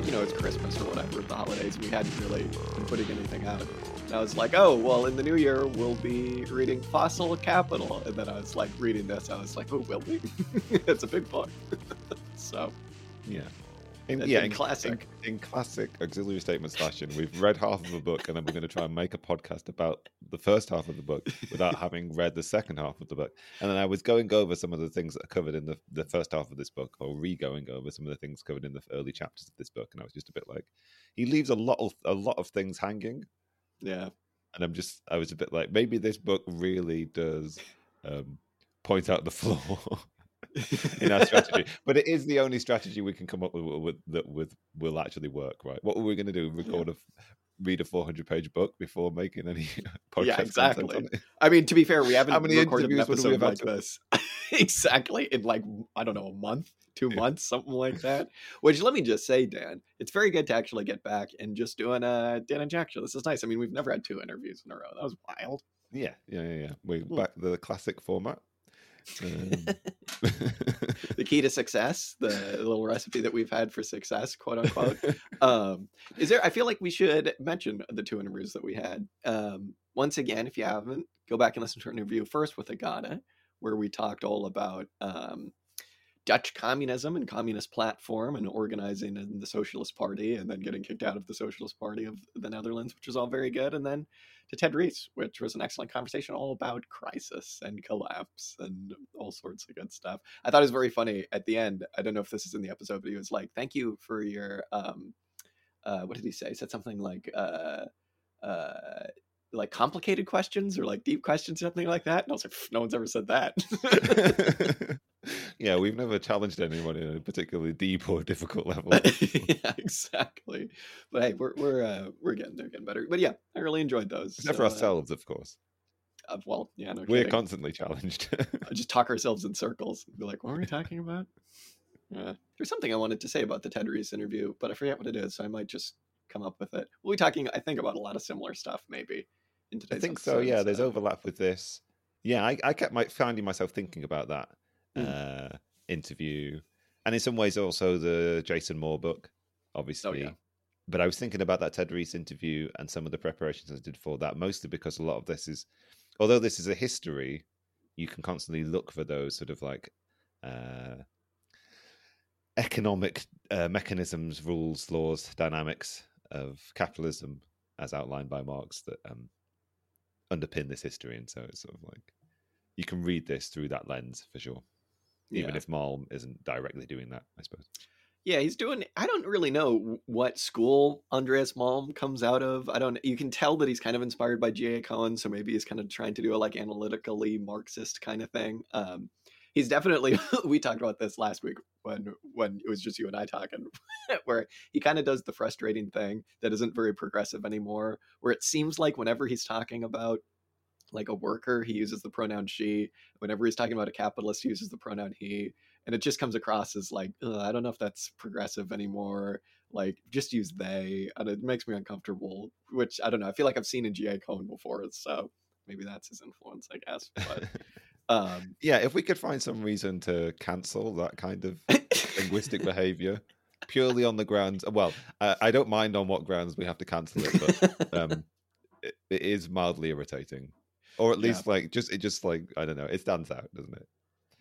like, you know, it's Christmas or whatever, the holidays, we hadn't really been putting anything out. And I was like, oh, well, in the new year, we'll be reading Fossil Capital. And then I was like, reading this, I was like, oh, will we? it's a big book. so, Yeah. In, yeah, in classic. In, classic auxiliary statements fashion, we've read half of a book, and then we're going to try and make a podcast about the first half of the book without having read the second half of the book. And then I was going over some of the things that are covered in the, the first half of this book, or re-going over some of the things covered in the early chapters of this book, and I was just a bit like, he leaves a lot of a lot of things hanging, yeah. and I'm just I was a bit like, maybe this book really does um, point out the flaw. in our strategy. But it is the only strategy we can come up with, with that with will actually work, right? What were we going to do? Record a read a 400 page book before making any podcast Yeah, exactly. I mean, to be fair, we haven't How many recorded an we episode like had this exactly in like I don't know a month, two Yeah. months, something like that. Which let me just say, Dan, it's very good to actually get back and just doing a Dan and Jack show. This is nice. I mean, we've never had two interviews in a row. That was wild. Yeah, yeah, yeah, yeah. We're Hmm. back the classic format. Um, the key to success, the little recipe that we've had for success, quote unquote. um, is there? I feel like we should mention the two interviews that we had. Um, once again, if you haven't, go back and listen to our interview first with Agata, where we talked all about um, Dutch communism and communist platform and organizing in the Socialist Party, and then getting kicked out of the Socialist Party of the Netherlands, which was all very good. And then to Ted Reese, which was an excellent conversation all about crisis and collapse and all sorts of good stuff. I thought it was very funny at the end. I don't know if this is in the episode, but he was like, "Thank you for your um, uh, what did he say? He said something like." Uh, uh, like complicated questions or like deep questions, something like that. And I was like, no one's ever said that. yeah, we've never challenged anyone in a particularly deep or difficult level. yeah, exactly. But hey, we're we're uh, we're getting there, getting better. But yeah, I really enjoyed those. Except So, for uh, ourselves, of course. uh, well, yeah, no We're kidding. constantly challenged. just talk ourselves in circles. Be like, what were we talking about? Uh, there's something I wanted to say about the Ted Reese interview, but I forget what it is, so I might just come up with it. We'll be talking, I think, about a lot of similar stuff maybe in today's. I think so. Yeah, there's overlap with this. Yeah, I, I kept my, finding myself thinking about that Mm. uh, interview, and in some ways also the Jason Moore book, obviously. Oh, yeah. But I was thinking about that Ted Reese interview and some of the preparations I did for that, mostly because a lot of this is, although this is a history, you can constantly look for those sort of like uh, economic uh, mechanisms, rules, laws, dynamics of capitalism as outlined by Marx that um, underpin this history. And so it's sort of like you can read this through that lens for sure, even Yeah. if Malm isn't directly doing that, I suppose. Yeah, he's doing. I don't really know what school Andreas Malm comes out of. I don't. You can tell that he's kind of inspired by G.A. Cohen, so maybe he's kind of trying to do a like analytically Marxist kind of thing. Um, he's definitely. we talked about this last week when when it was just you and I talking, where he kind of does the frustrating thing that isn't very progressive anymore. Where it seems like whenever he's talking about like a worker, he uses the pronoun she. Whenever he's talking about a capitalist, he uses the pronoun he and it just comes across as like I don't know if that's progressive anymore. Like just use they, and it makes me uncomfortable. Which I don't know. I feel like I've seen in G.A. Cohen before, so maybe that's his influence, I guess. But um, yeah, if we could find some reason to cancel that kind of linguistic behavior purely on the grounds, well, I, I don't mind on what grounds we have to cancel it, but um, it, it is mildly irritating, or at Yeah. least like just it just like I don't know, it stands out, doesn't it?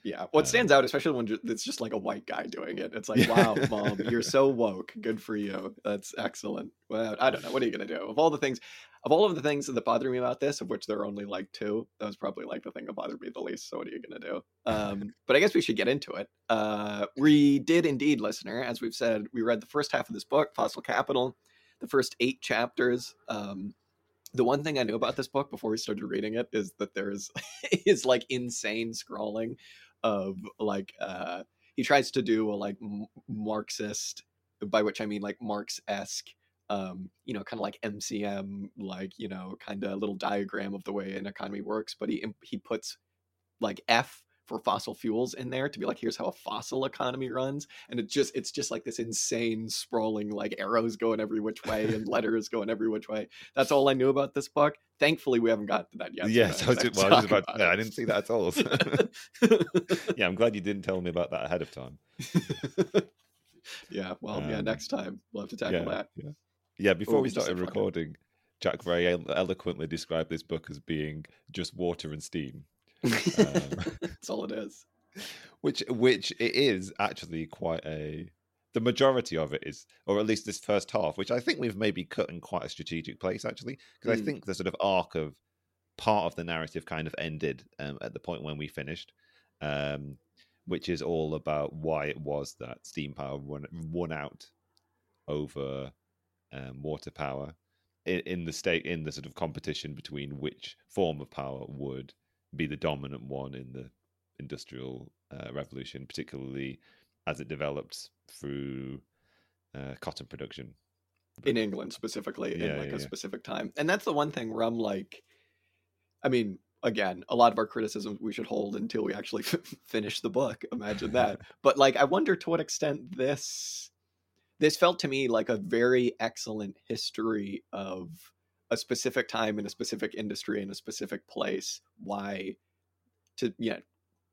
yeah, what Uh, stands out, especially when it's just like a white guy doing it. It's like, Yeah. wow, Malm, you're so woke. Good for you. That's excellent. Well, I don't know. What are you gonna do? Of all the things, of all of the things that bother me about this, of which there are only like two, that was probably like the thing that bothered me the least. So what are you gonna do? Um, but I guess we should get into it. Uh, we did indeed, listener. As we've said, we read the first half of this book, Fossil Capital, the first eight chapters. Um, the one thing I knew about this book before we started reading it is that there's is like insane scrawling of like uh he tries to do a like Marxist, by which I mean like Marx esque, um, you know, kind of like MCM, like you know, kind of little diagram of the way an economy works. But he he puts like F for fossil fuels in there to be like here's how a fossil economy runs and it just it's just like this insane sprawling like arrows going every which way and letters going every which way that's all i knew about this book Thankfully, we haven't got to that yet. so yes, we I was, just, well, I was about to say, I didn't see that at all. yeah, I'm glad you didn't tell me about that ahead of time. yeah, well, yeah. Um, Next time we'll have to tackle yeah, that. yeah, yeah. Before Or we started recording, Jack very eloquently described this book as being just water and steam, That's all it is. which which it is actually quite a. The majority of it is, or at least this first half, which I think we've maybe cut in quite a strategic place actually, because I Mm. think the sort of arc of part of the narrative kind of ended um, at the point when we finished, um, which is all about why it was that steam power won, won out over um, water power in, in the state in the sort of competition between which form of power would be the dominant one in the industrial uh, revolution, particularly as it developed through uh, cotton production. in England specifically in like yeah, a yeah. specific time. And that's the one thing where I'm like, I mean, again, a lot of our criticisms we should hold until we actually finish the book. Imagine that. but like, I wonder to what extent this this felt to me like a very excellent history of a specific time in a specific industry in a specific place. Why to yeah.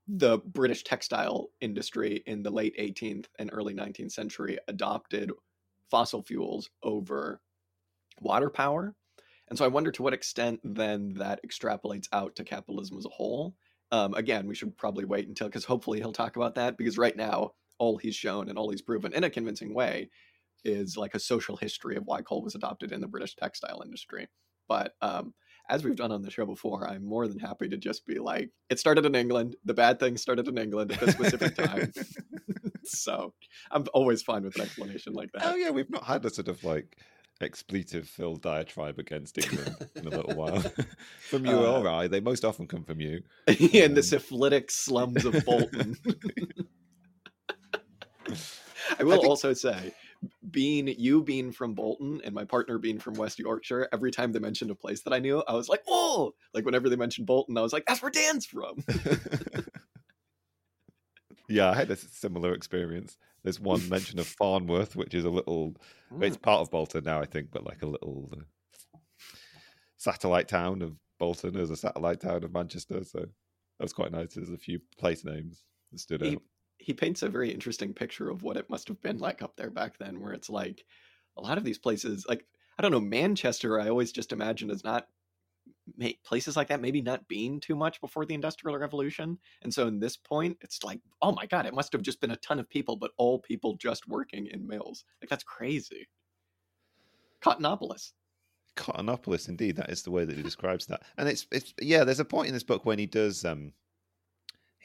The British textile industry in the late 18th and early 19th century adopted fossil fuels over water power. And so I wonder to what extent then that extrapolates out to capitalism as a whole. Um, again, we should probably wait until, because hopefully he'll talk about that, because right now, all he's shown and all he's proven in a convincing way is like a social history of why coal was adopted in the British textile industry. But um, as we've done on the show before, I'm more than happy to just be like, it started in England. The bad thing started in England at this specific time. so I'm always fine with an explanation like that. Oh yeah, we've not had a sort of like expletive-filled diatribe against England in a little while. from you Uh, or I, they most often come from you. in the Um, syphilitic slums of Bolton. I will think- also say, being you being from Bolton and my partner being from West Yorkshire, every time they mentioned a place that I knew, I was like, "Oh!" Like whenever they mentioned Bolton, I was like, "That's where Dan's from." yeah, I had a similar experience. There's one mention of Farnworth, which is a little. It's part of Bolton now, I think, but like a little uh, satellite town of Bolton as a satellite town of Manchester. So that was quite nice. There's a few place names that stood he, out. He paints a very interesting picture of what it must have been like up there back then, where it's like a lot of these places, like I don't know, Manchester. I always just imagine as not places like that, maybe not being too much before the Industrial Revolution, and so in this point, it's like, oh my god, it must have just been a ton of people, but all people just working in mills. Like that's crazy. Cottonopolis. Cottonopolis, indeed, that is the way that he describes that. And it's it's yeah, there's a point in this book when he does um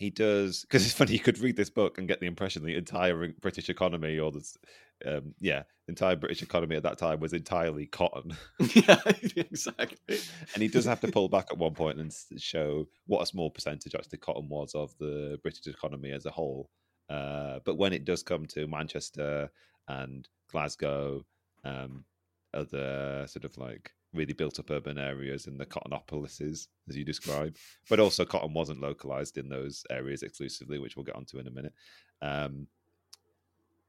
he does because it's funny you could read this book and get the impression the entire British economy or the um yeah, entire British economy at that time was entirely cotton. yeah, exactly. and he does have to pull back at one point and show what a small percentage actually cotton was of the British economy as a whole. Uh, but when it does come to Manchester and Glasgow, um, other sort of like really built up urban areas in the cottonopolises, as you describe, but also cotton wasn't localized in those areas exclusively, which we'll get onto in a minute. Um,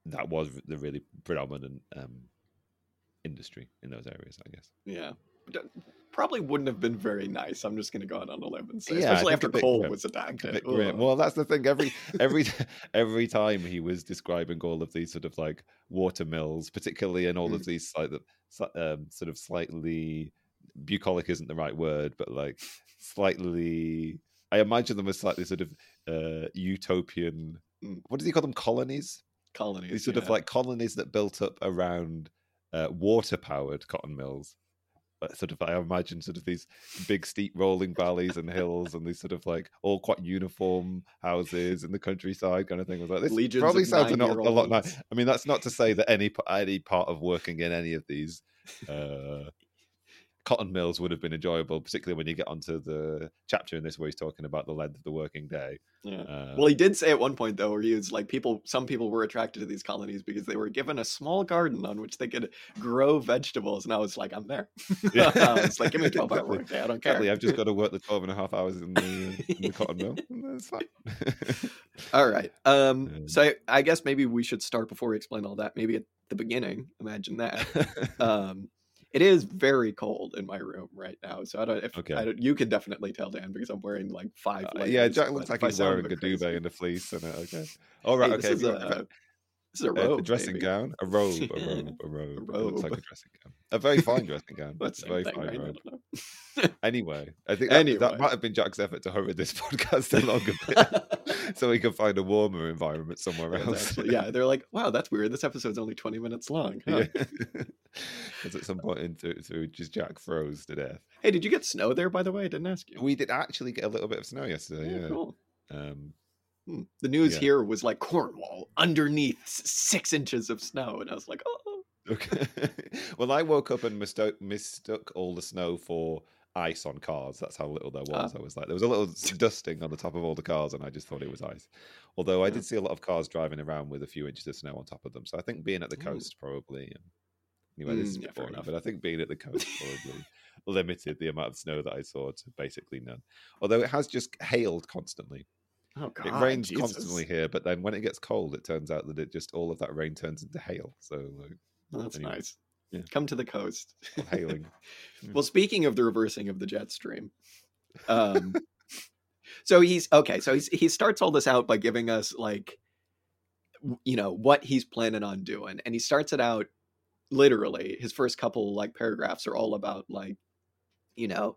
that was the really predominant um, industry in those areas, I guess. Yeah. Probably wouldn't have been very nice. I'm just going to go out on a limb and say, Yeah, especially after coal grim. was I think a adopted. bit Well, that's the thing. Every every every time he was describing all of these sort of like water mills, particularly in all of these like um, sort of slightly bucolic isn't the right word, but like slightly. I imagine them as slightly sort of uh, utopian. Mm. What does he call them? Colonies. colonies. These sort of like colonies that built up around uh, water-powered cotton mills. Sort of, I imagine sort of these big steep rolling valleys and hills, and these sort of like all quite uniform houses in the countryside, kind of thing. I was like, this Legions probably sounds a, not, a lot nice. I mean, that's not to say that any any part of working in any of these uh, cotton mills would have been enjoyable, particularly when you get onto the chapter in this where he's talking about the length of the working day. Yeah. Uh, Well, he did say at one point though, where he was like, people, some people were attracted to these colonies because they were given a small garden on which they could grow vegetables, and I was like, I'm there. Yeah. I was like, give me a 12 hour work day. I don't care. Exactly. I've just got to work the 12 and a half hours in the, in the cotton mill. That's fine. All right. Um. Um, So I, I guess maybe we should start before we explain all that. Maybe at the beginning. Imagine that. It is very cold in my room right now, so I don't. If Okay. I don't, you can definitely tell Dan because I'm wearing like five. Uh, layers, yeah, Jack looks like he's wearing a duvet and a fleece and it. Okay. All right. Hey, okay. This is a, want- if- this is a a- robe. a dressing baby. gown, a robe, a robe, a robe. A It looks like a dressing gown. A very fine dressing gown. That's a very thing, fine right? Robe. Anyway, I think that, Anyway. that might have been Jack's effort to hurry this podcast along a bit, so he can find a warmer environment somewhere Yeah, else. actually- yeah, they're like, wow, that's weird. This episode's only 20 minutes long. huh?" Yeah. Because at some point into through just Jack froze to death. Hey, did you get snow there, by the way? I didn't ask you. We did actually get a little bit of snow yesterday. Yeah. cool. Um. The news Yeah. here was like Cornwall underneath six inches of snow, and I was like, oh, okay. well, I woke up and mistook mistook all the snow for ice on cars. That's how little there was. Ah. I was like, there was a little dusting on the top of all the cars, and I just thought it was ice. Although I did see a lot of cars driving around with a few inches of snow on top of them. So I think being at the Ooh. coast probably. Um, anyway, this is Mm, yeah, before fair now, enough. but I think being at the coast probably limited the amount of snow that I saw to basically none. Although it has just hailed constantly. Oh God, it rains Jesus. constantly here, but then when it gets cold, it turns out that it just all of that rain turns into hail. So like, Well, that's anyway, nice. yeah. Come to the coast. hailing. Yeah. well, speaking of the reversing of the jet stream, um, so he's okay. So he's, he starts all this out by giving us like, you know, what he's planning on doing, and he starts it out literally. His first couple like paragraphs are all about like, you know,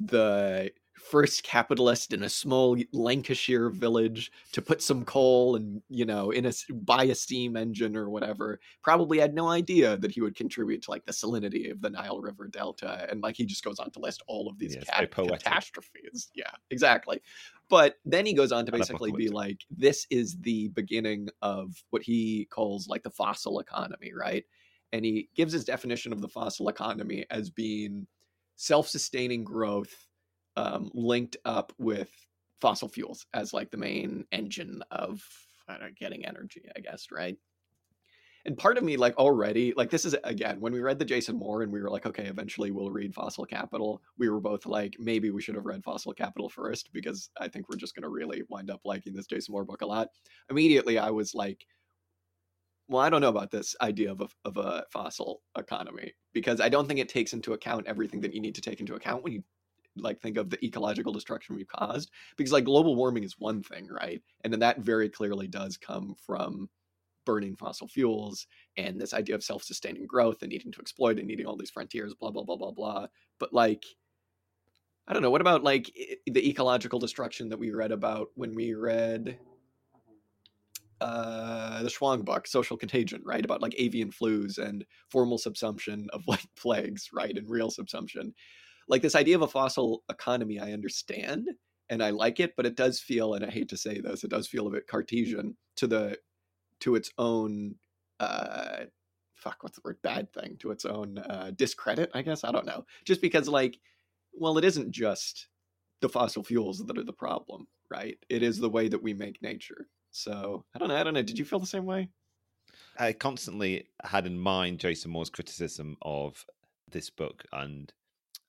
the first capitalist in a small Lancashire village to put some coal and you know in a buy a steam engine or whatever probably had no idea that he would contribute to like the salinity of the Nile River Delta and like he just goes on to list all of these Yeah, cat- catastrophes. Yeah exactly. But then he goes on to basically be like this is the beginning of what he calls like the fossil economy right? And he gives his definition of the fossil economy as being self-sustaining growth um, linked up with fossil fuels as like the main engine of know, getting energy, I guess, right? And part of me, like already, like this is again when we read the Jason Moore and we were like, okay, eventually we'll read Fossil Capital. We were both like, maybe we should have read Fossil Capital first because I think we're just going to really wind up liking this Jason Moore book a lot. Immediately, I was like, well, I don't know about this idea of a, of a fossil economy because I don't think it takes into account everything that you need to take into account when you like think of the ecological destruction we've caused because like global warming is one thing right and then that very clearly does come from burning fossil fuels and this idea of self-sustaining growth and needing to exploit and needing all these frontiers blah blah blah blah blah but like i don't know what about like the ecological destruction that we read about when we read uh the Chuang book, Social Contagion, right? About like avian flus and formal subsumption of like plagues, right? And real subsumption. Like this idea of a fossil economy, I understand and I like it, but it does feel, and I hate to say this, it does feel a bit Cartesian to the to its own uh fuck, what's the word? Bad thing, to its own uh discredit, I guess. I don't know. Just because like, well, it isn't just the fossil fuels that are the problem, right? It is the way that we make nature. So I don't know. I don't know. Did you feel the same way? I constantly had in mind Jason Moore's criticism of this book and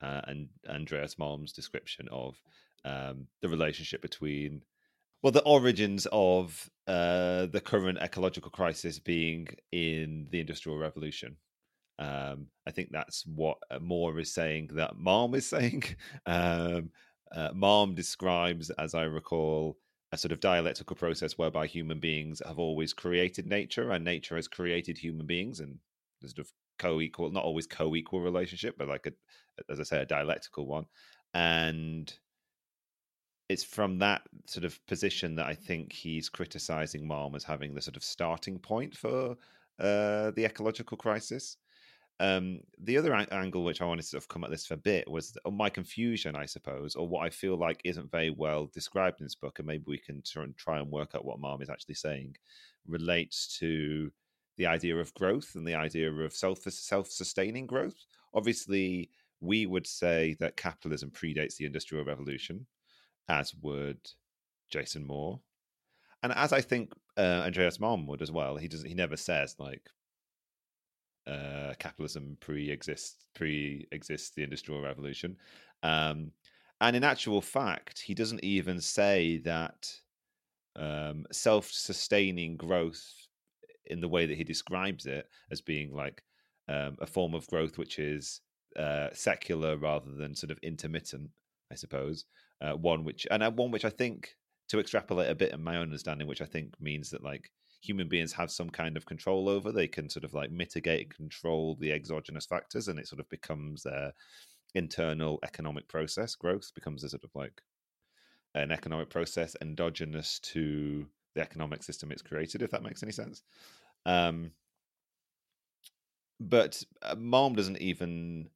uh, and Andreas Malm's description of um, the relationship between well the origins of uh, the current ecological crisis being in the industrial revolution. Um, I think that's what uh, Moore is saying that Malm is saying. Um, uh, Malm describes, as I recall, a sort of dialectical process whereby human beings have always created nature and nature has created human beings and sort of co-equal not always co-equal relationship but like a as i say a dialectical one. And it's from that sort of position that i think he's criticizing Malm as having the sort of starting point for uh, the ecological crisis. Um, the other an- angle which I wanted to sort of come at this for a bit was my confusion, I suppose, or what I feel like isn't very well described in this book, and maybe we can try and, try and work out what Malm is actually saying, relates to the idea of growth and the idea of self self sustaining growth. Obviously, we would say that capitalism predates the Industrial Revolution, as would Jason Moore, and as I think uh, Andreas Malm would as well. He doesn't. He never says like uh, capitalism pre-exists pre-exists the industrial revolution um, and in actual fact he doesn't even say that um, self-sustaining growth in the way that he describes it as being like um, a form of growth which is uh, secular rather than sort of intermittent, I suppose. Uh, one which and uh, one which I think to extrapolate a bit in my own understanding, which I think means that like human beings have some kind of control over. They can sort of like mitigate control the exogenous factors, and it sort of becomes their internal economic process. Growth becomes a sort of like an economic process endogenous to the economic system it's created, if that makes any sense. Um, but uh, Malm doesn't even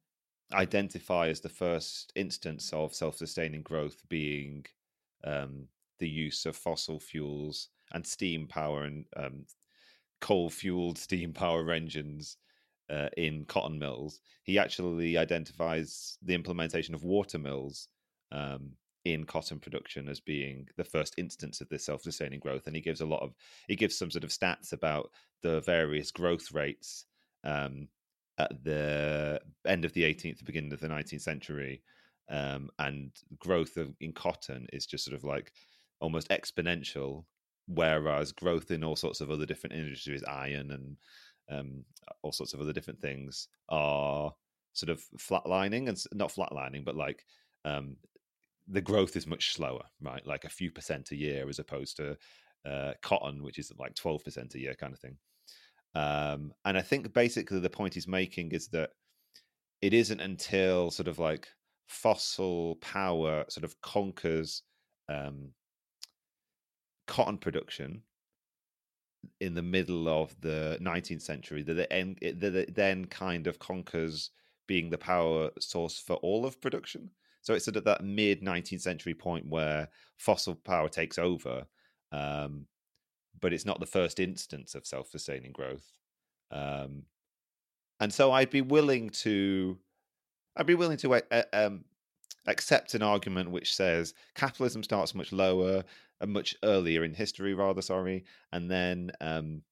identify as the first instance of self-sustaining growth being um, the use of fossil fuels and steam power and um, coal-fueled steam power engines uh, in cotton mills. He actually identifies the implementation of water mills um, in cotton production as being the first instance of this self-sustaining growth, and he gives a lot of he gives some sort of stats about the various growth rates um, at the end of the 18th, beginning of the 19th century, um, and growth of, in cotton is just sort of like almost exponential, whereas growth in all sorts of other different industries, iron and um, all sorts of other different things, are sort of flatlining and not flatlining, but like um, the growth is much slower, right? Like a few percent a year as opposed to uh, cotton, which is like 12% a year kind of thing. Um, and I think basically the point he's making is that it isn't until sort of like fossil power sort of conquers um, cotton production in the middle of the 19th century that it, that it then kind of conquers being the power source for all of production. So it's at that mid 19th century point where fossil power takes over, um, but it's not the first instance of self sustaining growth. Um, and so I'd be willing to, I'd be willing to uh, um, accept an argument which says capitalism starts much lower, and much earlier in history, rather sorry, and then um,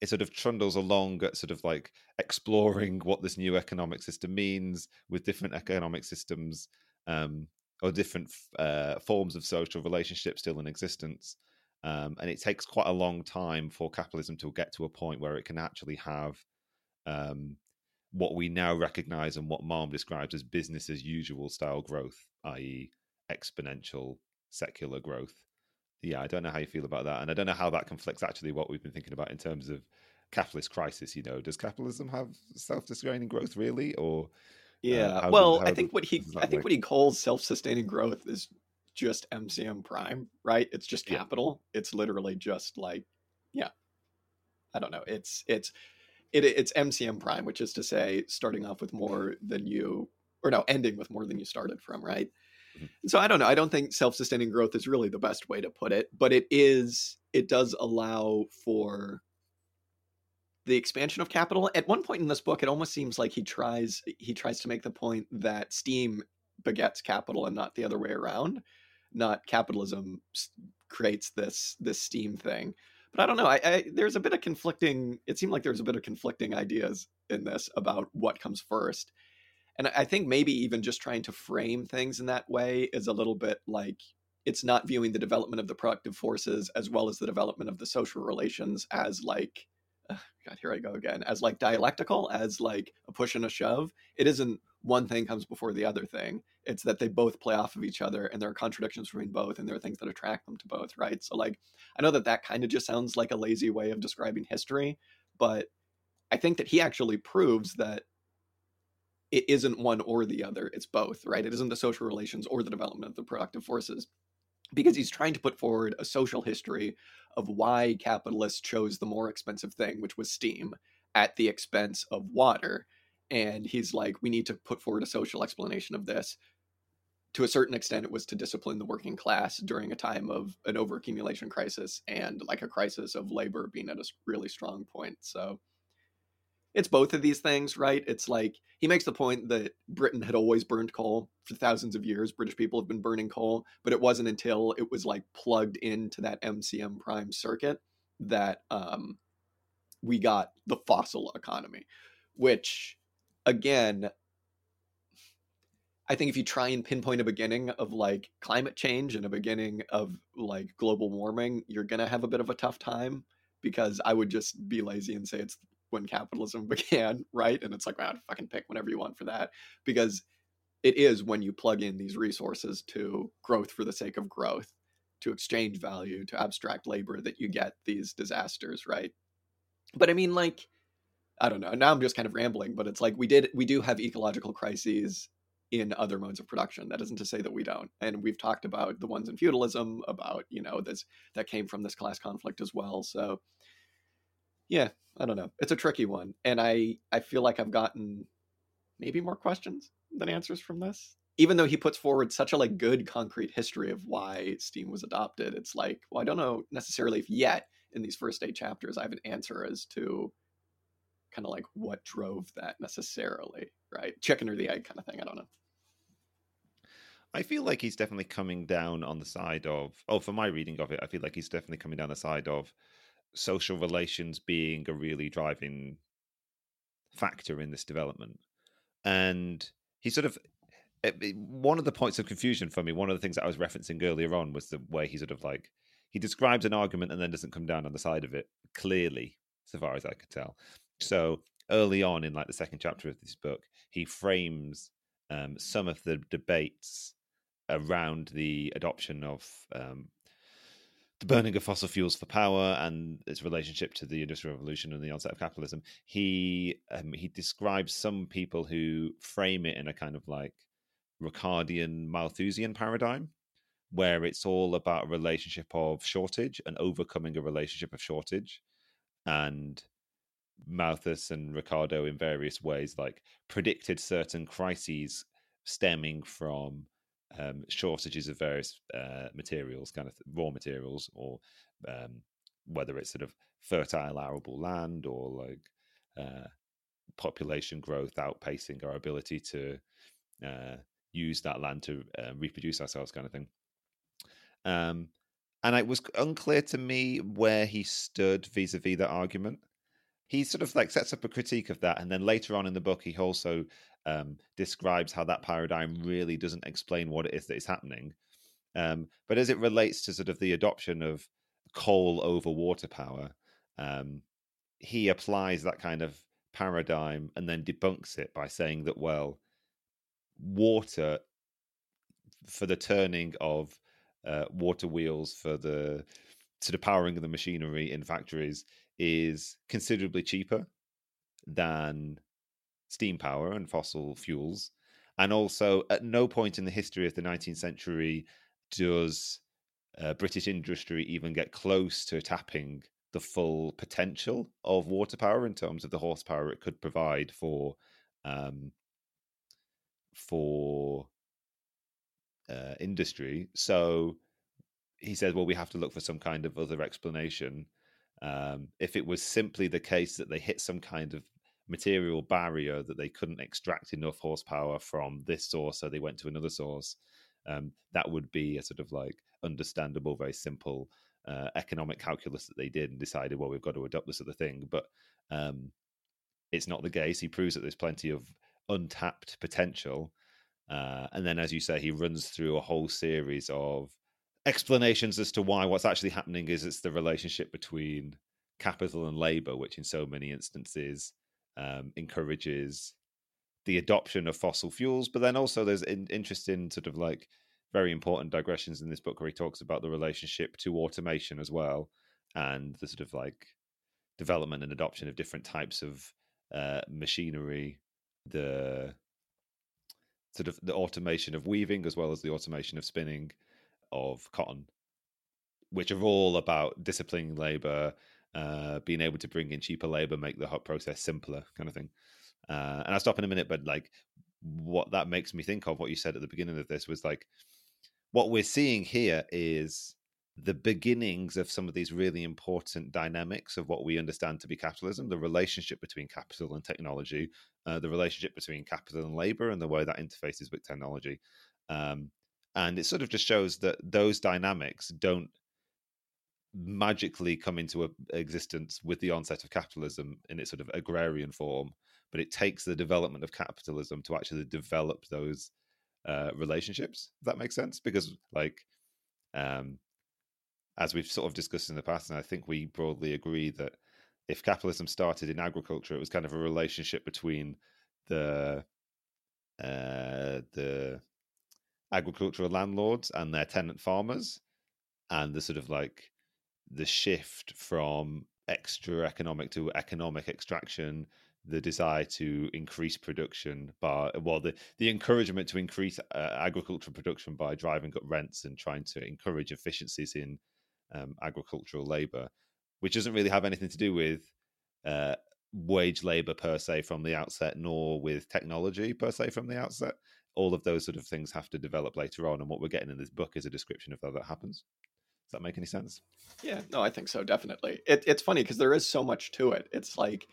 it sort of trundles along at sort of like exploring what this new economic system means with different economic systems um, or different uh, forms of social relationships still in existence. Um, and it takes quite a long time for capitalism to get to a point where it can actually have um, what we now recognize and what Malm describes as business as usual style growth, i.e., exponential secular growth yeah, I don't know how you feel about that, and I don't know how that conflicts actually what we've been thinking about in terms of capitalist crisis. You know, does capitalism have self-sustaining growth really, or uh, yeah? Uh, well, I think what he I think what he calls self-sustaining growth is just MCM prime, right? It's just capital. Yeah. It's literally just like, yeah, I don't know. It's it's it, it's MCM prime, which is to say, starting off with more than you, or no, ending with more than you started from, right? So I don't know. I don't think self-sustaining growth is really the best way to put it, but it is. It does allow for the expansion of capital. At one point in this book, it almost seems like he tries he tries to make the point that steam begets capital and not the other way around. Not capitalism creates this this steam thing. But I don't know. I, I there's a bit of conflicting. It seemed like there's a bit of conflicting ideas in this about what comes first and I think maybe even just trying to frame things in that way is a little bit like it's not viewing the development of the productive forces as well as the development of the social relations as like god here i go again as like dialectical as like a push and a shove. It isn't one thing comes before the other thing. It's that they both play off of each other and there are contradictions between both and there are things that attract them to both right? So like i know that that kind of just sounds like a lazy way of describing history but i think that he actually proves that it isn't one or the other it's both right? It isn't the social relations or the development of the productive forces because he's trying to put forward a social history of why capitalists chose the more expensive thing which was steam at the expense of water. And he's like we need to put forward a social explanation of this. To a certain extent it was to discipline the working class during a time of an overaccumulation crisis and like a crisis of labor being at a really strong point. So it's both of these things, right? It's like he makes the point that Britain had always burned coal for thousands of years. British people have been burning coal, but it wasn't until it was like plugged into that MCM prime circuit that um, we got the fossil economy, which again, I think if you try and pinpoint a beginning of like climate change and a beginning of like global warming, you're going to have a bit of a tough time because I would just be lazy and say it's when capitalism began, right? And it's like, wow, fucking pick whenever you want for that. Because it is when you plug in these resources to growth for the sake of growth, to exchange value, to abstract labor that you get these disasters, right? But I mean, like, I don't know. Now I'm just kind of rambling, but it's like we did, we do have ecological crises in other modes of production. That isn't to say that we don't. And we've talked about the ones in feudalism, about, you know, this that came from this class conflict as well. So yeah, I don't know. It's a tricky one. And I I feel like I've gotten maybe more questions than answers from this. Even though he puts forward such a like good concrete history of why Steam was adopted, it's like, well, I don't know necessarily if yet in these first eight chapters I have an answer as to kind of like what drove that necessarily, right? Chicken or the egg kind of thing. I don't know. I feel like he's definitely coming down on the side of, oh, for my reading of it, I feel like he's definitely coming down the side of social relations being a really driving factor in this development. And he sort of, eh, eh, one of the points of confusion for me, one of the things that I was referencing earlier on was the way he sort of like, he describes an argument and then doesn't come down on the side of it clearly, so far as I could tell. So early on in like the second chapter of this book, he frames um, some of the debates around the adoption of um, the burning of fossil fuels for power and its relationship to the industrial revolution and the onset of capitalism. He um, he describes some people who frame it in a kind of like Ricardian Malthusian paradigm, where it's all about a relationship of shortage and overcoming a relationship of shortage, and Malthus and Ricardo in various ways like predicted certain crises stemming from um, shortages of various uh, materials, kind of raw materials, or um, whether it's sort of fertile arable land or like uh, population growth outpacing our ability to uh, use that land to uh, reproduce ourselves, kind of thing. Um, and it was unclear to me where he stood vis-a-vis that argument he sort of like sets up a critique of that and then later on in the book he also um, describes how that paradigm really doesn't explain what it is that is happening. Um, but as it relates to sort of the adoption of coal over water power um, he applies that kind of paradigm and then debunks it by saying that well water for the turning of uh, water wheels for the to the powering of the machinery in factories is considerably cheaper than steam power and fossil fuels. And also, at no point in the history of the 19th century does uh, British industry even get close to tapping the full potential of water power in terms of the horsepower it could provide for um, for uh, industry. So he says, well, we have to look for some kind of other explanation. Um, if it was simply the case that they hit some kind of material barrier that they couldn't extract enough horsepower from this source, so they went to another source, um, that would be a sort of like understandable, very simple uh, economic calculus that they did and decided, well, we've got to adopt this other thing. But um, it's not the case. He proves that there's plenty of untapped potential. Uh, and then, as you say, he runs through a whole series of explanations as to why what's actually happening is it's the relationship between capital and labor, which in so many instances um, encourages the adoption of fossil fuels. But then also there's in, interesting sort of like very important digressions in this book where he talks about the relationship to automation as well and the sort of like development and adoption of different types of uh, machinery, the sort of the automation of weaving as well as the automation of spinning of cotton, which are all about disciplining labor, uh, being able to bring in cheaper labor, make the hot process simpler, kind of thing. Uh, and I'll stop in a minute, but like what that makes me think of, what you said at the beginning of this was like what we're seeing here is the beginnings of some of these really important dynamics of what we understand to be capitalism the relationship between capital and technology uh, the relationship between capital and labor and the way that interfaces with technology um, and it sort of just shows that those dynamics don't magically come into a, existence with the onset of capitalism in its sort of agrarian form but it takes the development of capitalism to actually develop those uh, relationships if that makes sense because like um as we've sort of discussed in the past and i think we broadly agree that if capitalism started in agriculture, it was kind of a relationship between the uh, the agricultural landlords and their tenant farmers, and the sort of like the shift from extra economic to economic extraction the desire to increase production by well the the encouragement to increase uh, agricultural production by driving up rents and trying to encourage efficiencies in um, agricultural labor which doesn't really have anything to do with uh, wage labor per se from the outset nor with technology per se from the outset. All of those sort of things have to develop later on and what we're getting in this book is a description of how that happens does that make any sense? Yeah no i think so definitely. It, it's funny because there is so much to it. It's like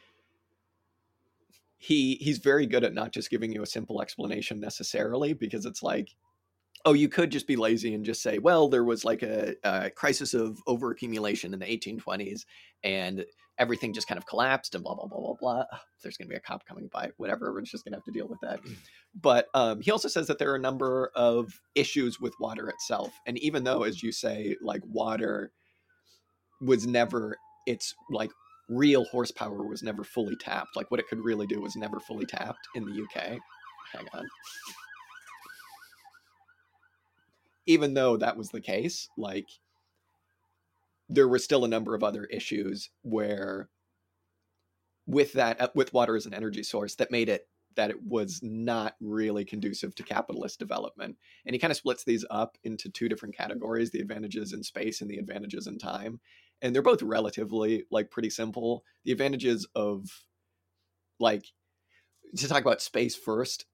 he he's very good at not just giving you a simple explanation necessarily because it's like oh you could just be lazy and just say well there was like a, a crisis of overaccumulation in the 1820s and everything just kind of collapsed and blah blah blah blah blah there's going to be a cop coming by whatever we're just going to have to deal with that but um, he also says that there are a number of issues with water itself and even though as you say like water was never its like real horsepower was never fully tapped. Like what it could really do was never fully tapped in the UK. Hang on. Even though that was the case, like there were still a number of other issues where with that uh, with water as an energy source that made it that it was not really conducive to capitalist development. And he kind of splits these up into two different categories, the advantages in space and the advantages in time and they're both relatively like pretty simple. The advantages of like to talk about space first,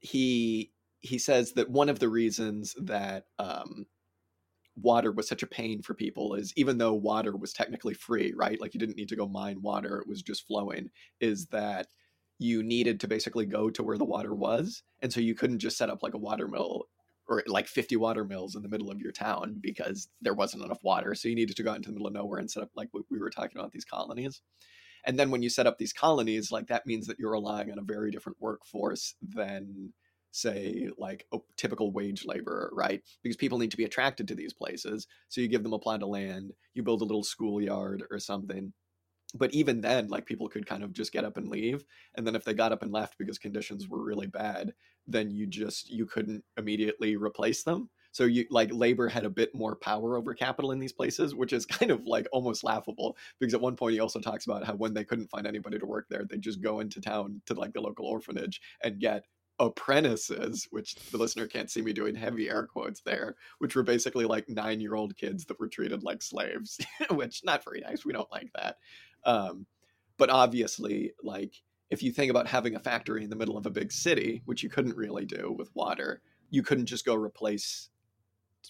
he he says that one of the reasons that um, water was such a pain for people is even though water was technically free, right? Like you didn't need to go mine water, it was just flowing, is that you needed to basically go to where the water was. And so you couldn't just set up like a water mill or like 50 water mills in the middle of your town because there wasn't enough water. So you needed to go out into the middle of nowhere and set up like we were talking about these colonies. And then when you set up these colonies, like that means that you're relying on a very different workforce than say like a typical wage laborer, right? Because people need to be attracted to these places. So you give them a plot of land, you build a little schoolyard or something, but even then like people could kind of just get up and leave and then if they got up and left because conditions were really bad then you just you couldn't immediately replace them so you like labor had a bit more power over capital in these places which is kind of like almost laughable because at one point he also talks about how when they couldn't find anybody to work there they just go into town to like the local orphanage and get apprentices, which the listener can't see me doing heavy air quotes there, which were basically like nine year old kids that were treated like slaves, which not very nice. We don't like that. Um, but obviously, like if you think about having a factory in the middle of a big city, which you couldn't really do with water, you couldn't just go replace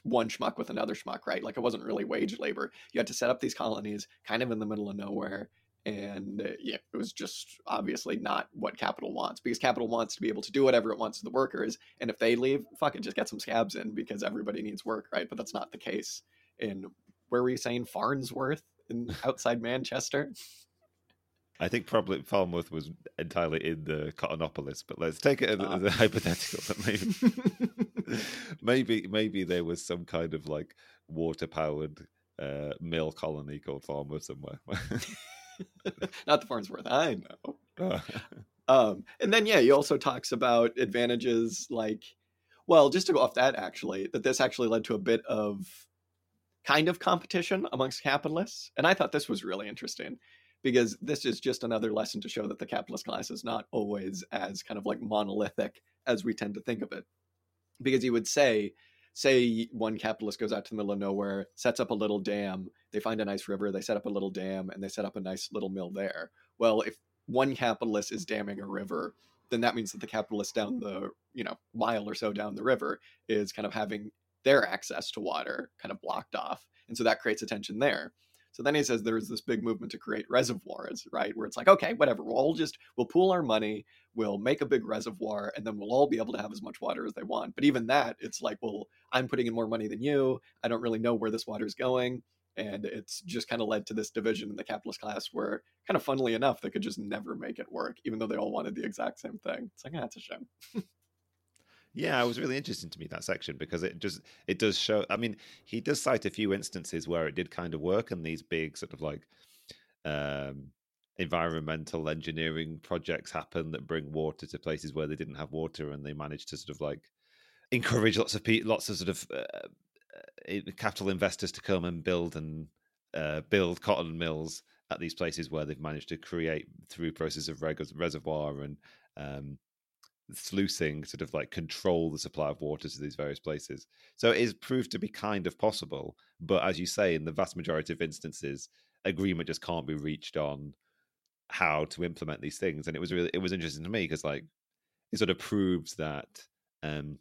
one schmuck with another schmuck, right? Like it wasn't really wage labor. You had to set up these colonies kind of in the middle of nowhere. And uh, yeah, it was just obviously not what capital wants because capital wants to be able to do whatever it wants to the workers. And if they leave, fuck it, just get some scabs in because everybody needs work, right? But that's not the case in where were you saying Farnsworth? in outside Manchester. I think probably Falmouth was entirely in the Cottonopolis, but let's take it as, uh. as a hypothetical. That maybe, maybe, maybe there was some kind of like water-powered uh, mill colony called Falmouth somewhere. Not the Farnsworth, I know. Oh. um, and then, yeah, he also talks about advantages like, well, just to go off that, actually, that this actually led to a bit of kind of competition amongst capitalists. And I thought this was really interesting because this is just another lesson to show that the capitalist class is not always as kind of like monolithic as we tend to think of it. Because he would say, say one capitalist goes out to the middle of nowhere, sets up a little dam, they find a nice river, they set up a little dam, and they set up a nice little mill there. Well, if one capitalist is damming a river, then that means that the capitalist down the you know mile or so down the river is kind of having their access to water kind of blocked off. And so that creates a tension there. So then he says there's this big movement to create reservoirs, right? Where it's like, okay, whatever, we'll all just we'll pool our money, we'll make a big reservoir, and then we'll all be able to have as much water as they want. But even that, it's like, well, I'm putting in more money than you. I don't really know where this water is going. And it's just kind of led to this division in the capitalist class where, kind of funnily enough, they could just never make it work, even though they all wanted the exact same thing. It's like, ah, that's a shame. Yeah, it was really interesting to me that section because it just it does show. I mean, he does cite a few instances where it did kind of work, and these big sort of like um, environmental engineering projects happen that bring water to places where they didn't have water, and they manage to sort of like encourage lots of people, lots of sort of uh, capital investors to come and build and uh, build cotton mills at these places where they've managed to create through process of reservoir and um, sluicing sort of like control the supply of water to these various places. So it is proved to be kind of possible, but as you say, in the vast majority of instances, agreement just can't be reached on how to implement these things. And it was really it was interesting to me because like it sort of proves that um,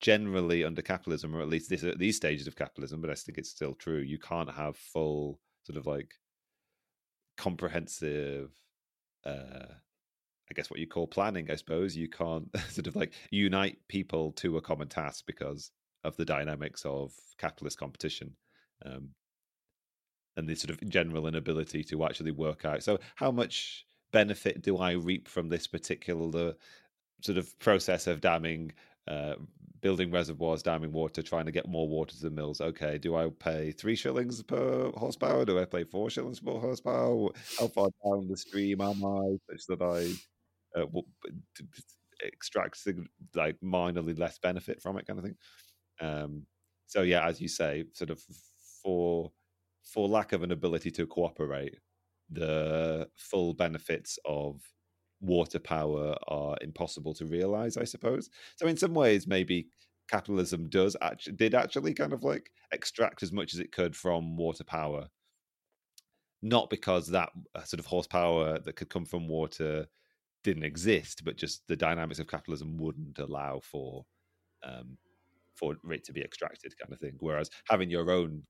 generally under capitalism, or at least this, at these stages of capitalism, but I think it's still true, you can't have full sort of like comprehensive uh I guess what you call planning, I suppose. You can't sort of like unite people to a common task because of the dynamics of capitalist competition. Um, and the sort of general inability to actually work out. So, how much benefit do I reap from this particular sort of process of damming, uh, building reservoirs, damming water, trying to get more water to the mills? Okay, do I pay three shillings per horsepower? Do I pay four shillings per horsepower? How far down the stream am I such that I uh, extract like minorly less benefit from it, kind of thing? Um, so yeah, as you say, sort of for for lack of an ability to cooperate, the full benefits of water power are impossible to realize, I suppose. So in some ways, maybe capitalism does actually did actually kind of like extract as much as it could from water power, not because that uh, sort of horsepower that could come from water didn't exist, but just the dynamics of capitalism wouldn't allow for um, for it to be extracted, kind of thing. Whereas having your own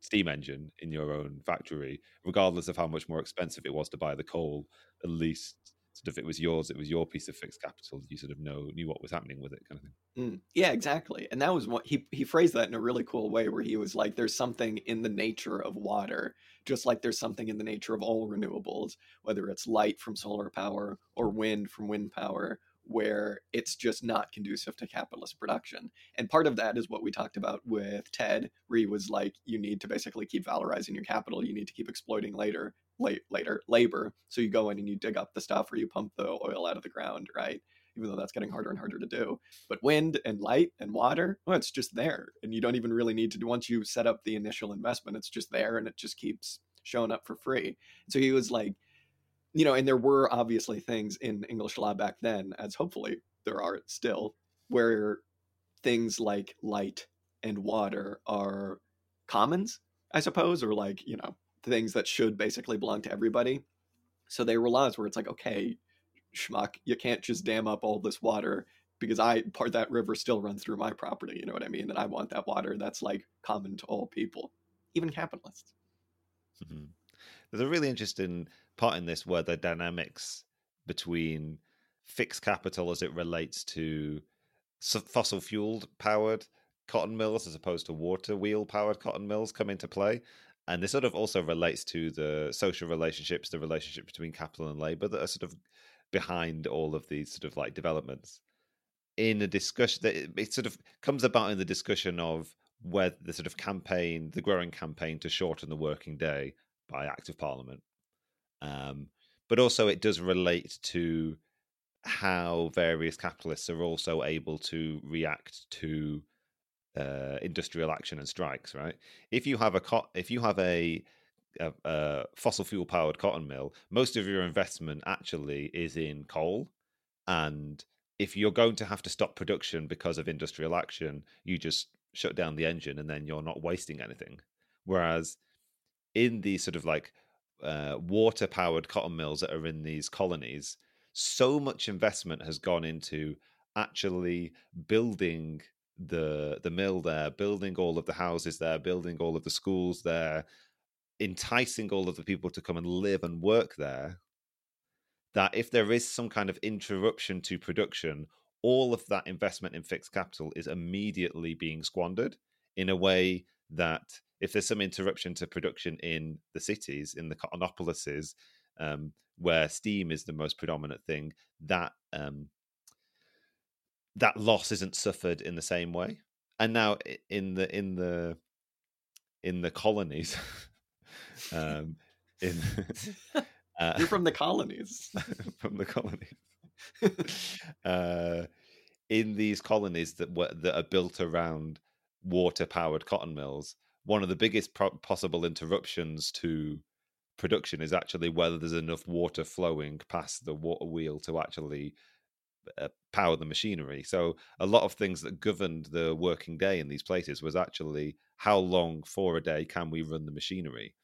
steam engine in your own factory, regardless of how much more expensive it was to buy the coal, at least sort of it was yours, it was your piece of fixed capital. You sort of know knew what was happening with it, kind of thing. Mm, yeah, exactly. And that was what he he phrased that in a really cool way, where he was like, "There's something in the nature of water, just like there's something in the nature of all renewables, whether it's light from solar power or wind from wind power." where it's just not conducive to capitalist production. And part of that is what we talked about with Ted, where he was like, you need to basically keep valorizing your capital. You need to keep exploiting later, late, later labor. So you go in and you dig up the stuff or you pump the oil out of the ground, right? Even though that's getting harder and harder to do. But wind and light and water, well, it's just there. And you don't even really need to, once you set up the initial investment, it's just there and it just keeps showing up for free. So he was like, you know, and there were obviously things in English law back then, as hopefully there are still, where things like light and water are commons, I suppose, or like, you know, things that should basically belong to everybody. So were laws where it's like, okay, schmuck, you can't just dam up all this water because I part that river still runs through my property. You know what I mean? And I want that water that's like common to all people, even capitalists. Mm-hmm. There's a really interesting part in this where the dynamics between fixed capital as it relates to fossil fueled powered cotton mills as opposed to water wheel powered cotton mills come into play. And this sort of also relates to the social relationships, the relationship between capital and labor that are sort of behind all of these sort of like developments. In a discussion that it, sort of comes about in the discussion of where the sort of campaign, the growing campaign to shorten the working day by Act of Parliament, um, but also, it does relate to how various capitalists are also able to react to uh, industrial action and strikes. Right? If you have a co- if you have a, a, a fossil fuel powered cotton mill, most of your investment actually is in coal, and if you're going to have to stop production because of industrial action, you just shut down the engine and then you're not wasting anything. Whereas in the sort of like uh, water powered cotton mills that are in these colonies, so much investment has gone into actually building the the mill there, building all of the houses there, building all of the schools there, enticing all of the people to come and live and work there. That if there is some kind of interruption to production, all of that investment in fixed capital is immediately being squandered in a way that if there's some interruption to production in the cities, in the cottonopolises, um, where steam is the most predominant thing, that um, that loss isn't suffered in the same way. And now in the in the in the colonies, um, in Uh, You're from the colonies. from the colonies. uh, in these colonies that were that are built around water-powered cotton mills, one of the biggest pro- possible interruptions to production is actually whether there's enough water flowing past the water wheel to actually uh, power the machinery. So a lot of things that governed the working day in these places was actually how long for a day can we run the machinery.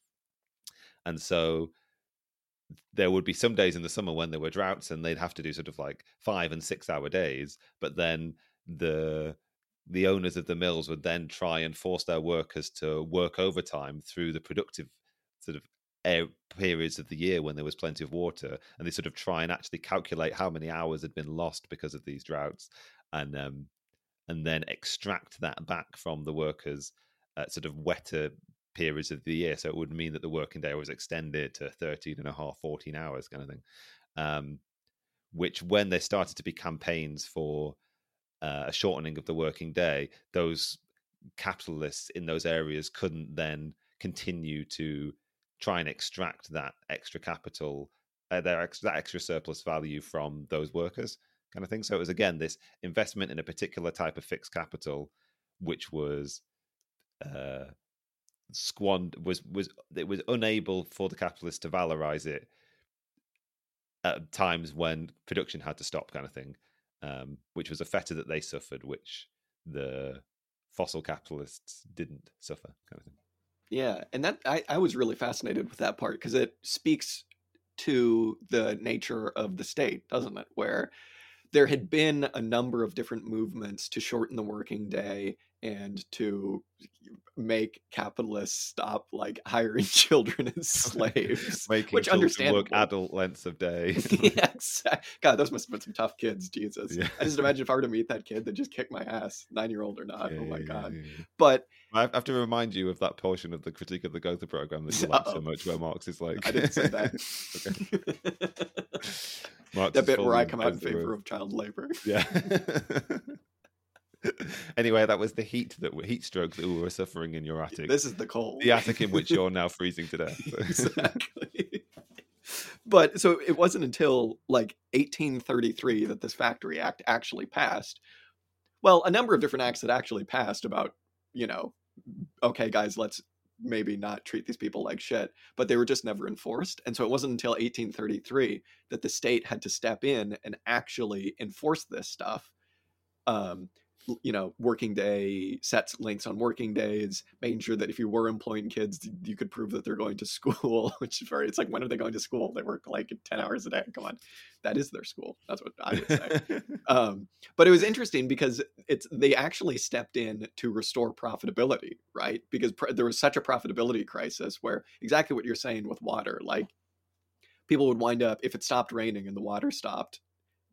And so there would be some days in the summer when there were droughts and they'd have to do sort of like five and six hour days, but then the the owners of the mills would then try and force their workers to work overtime through the productive sort of periods of the year when there was plenty of water, and they sort of try and actually calculate how many hours had been lost because of these droughts, and um, and then extract that back from the workers at sort of wetter periods of the year. So it would mean that the working day was extended to 13 and a half, 14 hours kind of thing. Um, which when there started to be campaigns for uh, a shortening of the working day, those capitalists in those areas couldn't then continue to try and extract that extra capital, uh, their ex- that extra surplus value from those workers, kind of thing. So it was again this investment in a particular type of fixed capital, which was uh, squand was was it was unable for the capitalists to valorize it at times when production had to stop, kind of thing, um, which was a fetter that they suffered, which the fossil capitalists didn't suffer, kind of thing. Yeah, and that I, I was really fascinated with that part because it speaks to the nature of the state, doesn't it? Where there had been a number of different movements to shorten the working day and to make capitalists stop like hiring children as slaves, Making which understandable. work adult lengths of day. yeah, exactly. God, those must have been some tough kids. Jesus, yeah. I just imagine if I were to meet that kid that just kicked my ass, nine year old or not. Yeah, oh my god! But I have to remind you of that portion of the critique of the Gotha program that you like so oh. much, where Marx is like, I didn't say that. Marx that bit where I come out in favor of child labor. Yeah. anyway, that was the heat that heat stroke that we were suffering in your attic. This is the cold. The attic in which you're now freezing to death. Exactly. But so it wasn't until like 1833 that this Factory Act actually passed. Well, a number of different acts that actually passed about, you know, okay, guys, let's maybe not treat these people like shit, but they were just never enforced. And so it wasn't until 1833 that the state had to step in and actually enforce this stuff. Um, you know working day sets lengths on working days making sure that if you were employing kids you could prove that they're going to school which is very it's like when are they going to school? They work like 10 hours a day. Come on. That is their school. That's what i would say. Um, but it was interesting because it's they actually stepped in to restore profitability right? Because pr- there was such a profitability crisis where exactly what you're saying with water like people would wind up if it stopped raining and the water stopped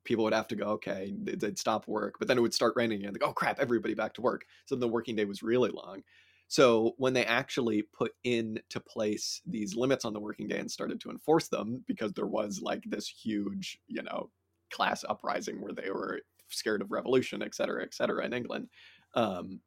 people would have to go, okay, they'd stop work, but then it would start raining they go, oh crap, everybody back to work. So the working day was really long. So when they actually put into place these limits on the working day and started to enforce them, because there was like this huge, you know, class uprising where they were scared of revolution, et cetera, et cetera, in England, um,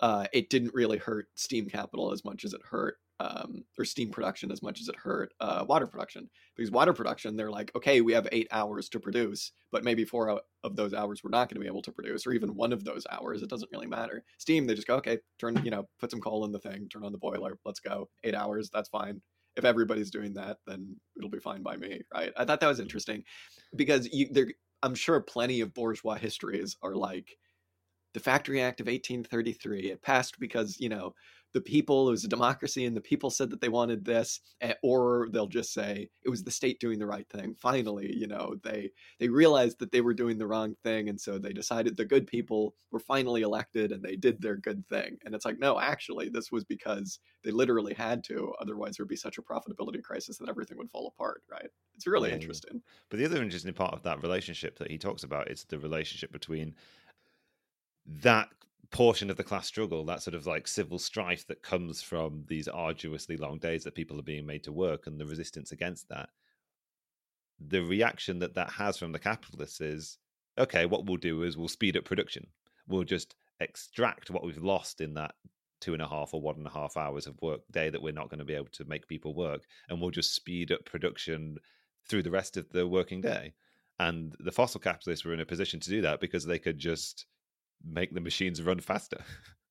uh, it didn't really hurt steam capital as much as it hurt um, or steam production as much as it hurt uh, water production. Because water production, they're like, okay, we have eight hours to produce, but maybe four of those hours we're not going to be able to produce, or even one of those hours. It doesn't really matter. Steam, they just go, okay, turn, you know, put some coal in the thing, turn on the boiler, let's go. Eight hours, that's fine. If everybody's doing that, then it'll be fine by me, right? I thought that was interesting because you, there, I'm sure plenty of bourgeois histories are like, the Factory Act of 1833. It passed because, you know, the people, it was a democracy and the people said that they wanted this, eh, or they'll just say it was the state doing the right thing. Finally, you know, they they realized that they were doing the wrong thing. And so they decided the good people were finally elected and they did their good thing. And it's like, no, actually, this was because they literally had to. Otherwise, there would be such a profitability crisis that everything would fall apart, right? It's really yeah, interesting. But the other interesting part of that relationship that he talks about is the relationship between that portion of the class struggle, that sort of like civil strife that comes from these arduously long days that people are being made to work and the resistance against that, the reaction that that has from the capitalists is okay, what we'll do is we'll speed up production. We'll just extract what we've lost in that two and a half or one and a half hours of work day that we're not going to be able to make people work, and we'll just speed up production through the rest of the working day. And the fossil capitalists were in a position to do that because they could just make the machines run faster.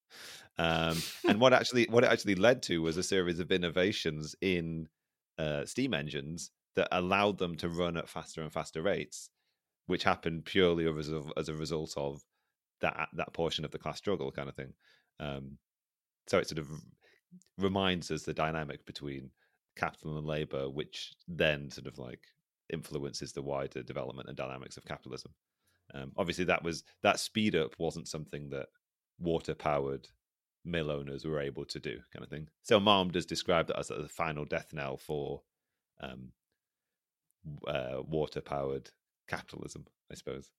um, and what actually what it actually led to was a series of innovations in uh, steam engines that allowed them to run at faster and faster rates, which happened purely as a, as a result of that that portion of the class struggle kind of thing. Um, so it sort of reminds us the dynamic between capital and labor, which then sort of like influences the wider development and dynamics of capitalism. Um, obviously, that was that speed up wasn't something that water powered mill owners were able to do, kind of thing. So Malm does describe that as the final death knell for um, uh, water powered capitalism, I suppose.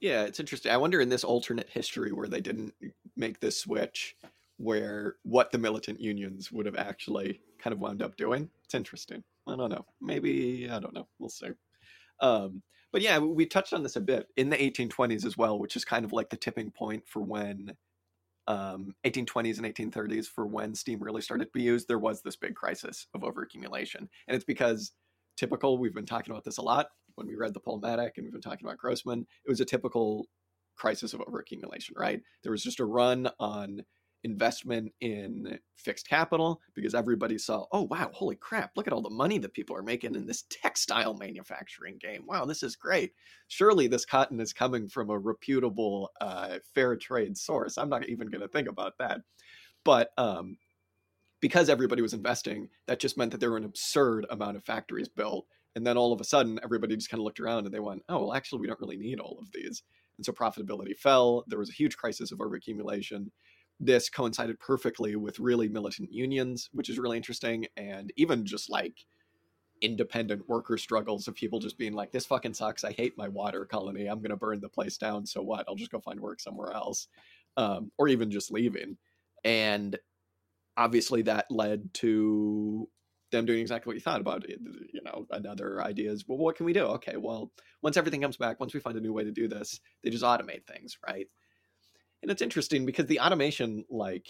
Yeah, it's interesting. I wonder in this alternate history where they didn't make this switch, where what the militant unions would have actually kind of wound up doing. It's interesting. I don't know. Maybe I don't know. We'll see. Um, but yeah, we touched on this a bit in the 1820s as well, which is kind of like the tipping point for when um, 1820s and 1830s for when steam really started to be used. There was this big crisis of overaccumulation, and it's because typical. We've been talking about this a lot when we read the Paul and we've been talking about Grossman. It was a typical crisis of overaccumulation, right? There was just a run on investment in fixed capital because everybody saw, oh, wow, holy crap, look at all the money that people are making in this textile manufacturing game. Wow, this is great. Surely this cotton is coming from a reputable uh, fair trade source. I'm not even going to think about that. But um, because everybody was investing, that just meant that there were an absurd amount of factories built. And then all of a sudden, everybody just kind of looked around and they went, oh, well, actually, we don't really need all of these. And so profitability fell. There was a huge crisis of overaccumulation this coincided perfectly with really militant unions, which is really interesting, and even just like independent worker struggles of people just being like, "This fucking sucks. I hate my water colony. I'm gonna burn the place down. So what? I'll just go find work somewhere else," um, or even just leaving. And obviously, that led to them doing exactly what you thought about it. You know, another idea is, well, what can we do? Okay, well, once everything comes back, once we find a new way to do this, they just automate things, right? And it's interesting because the automation like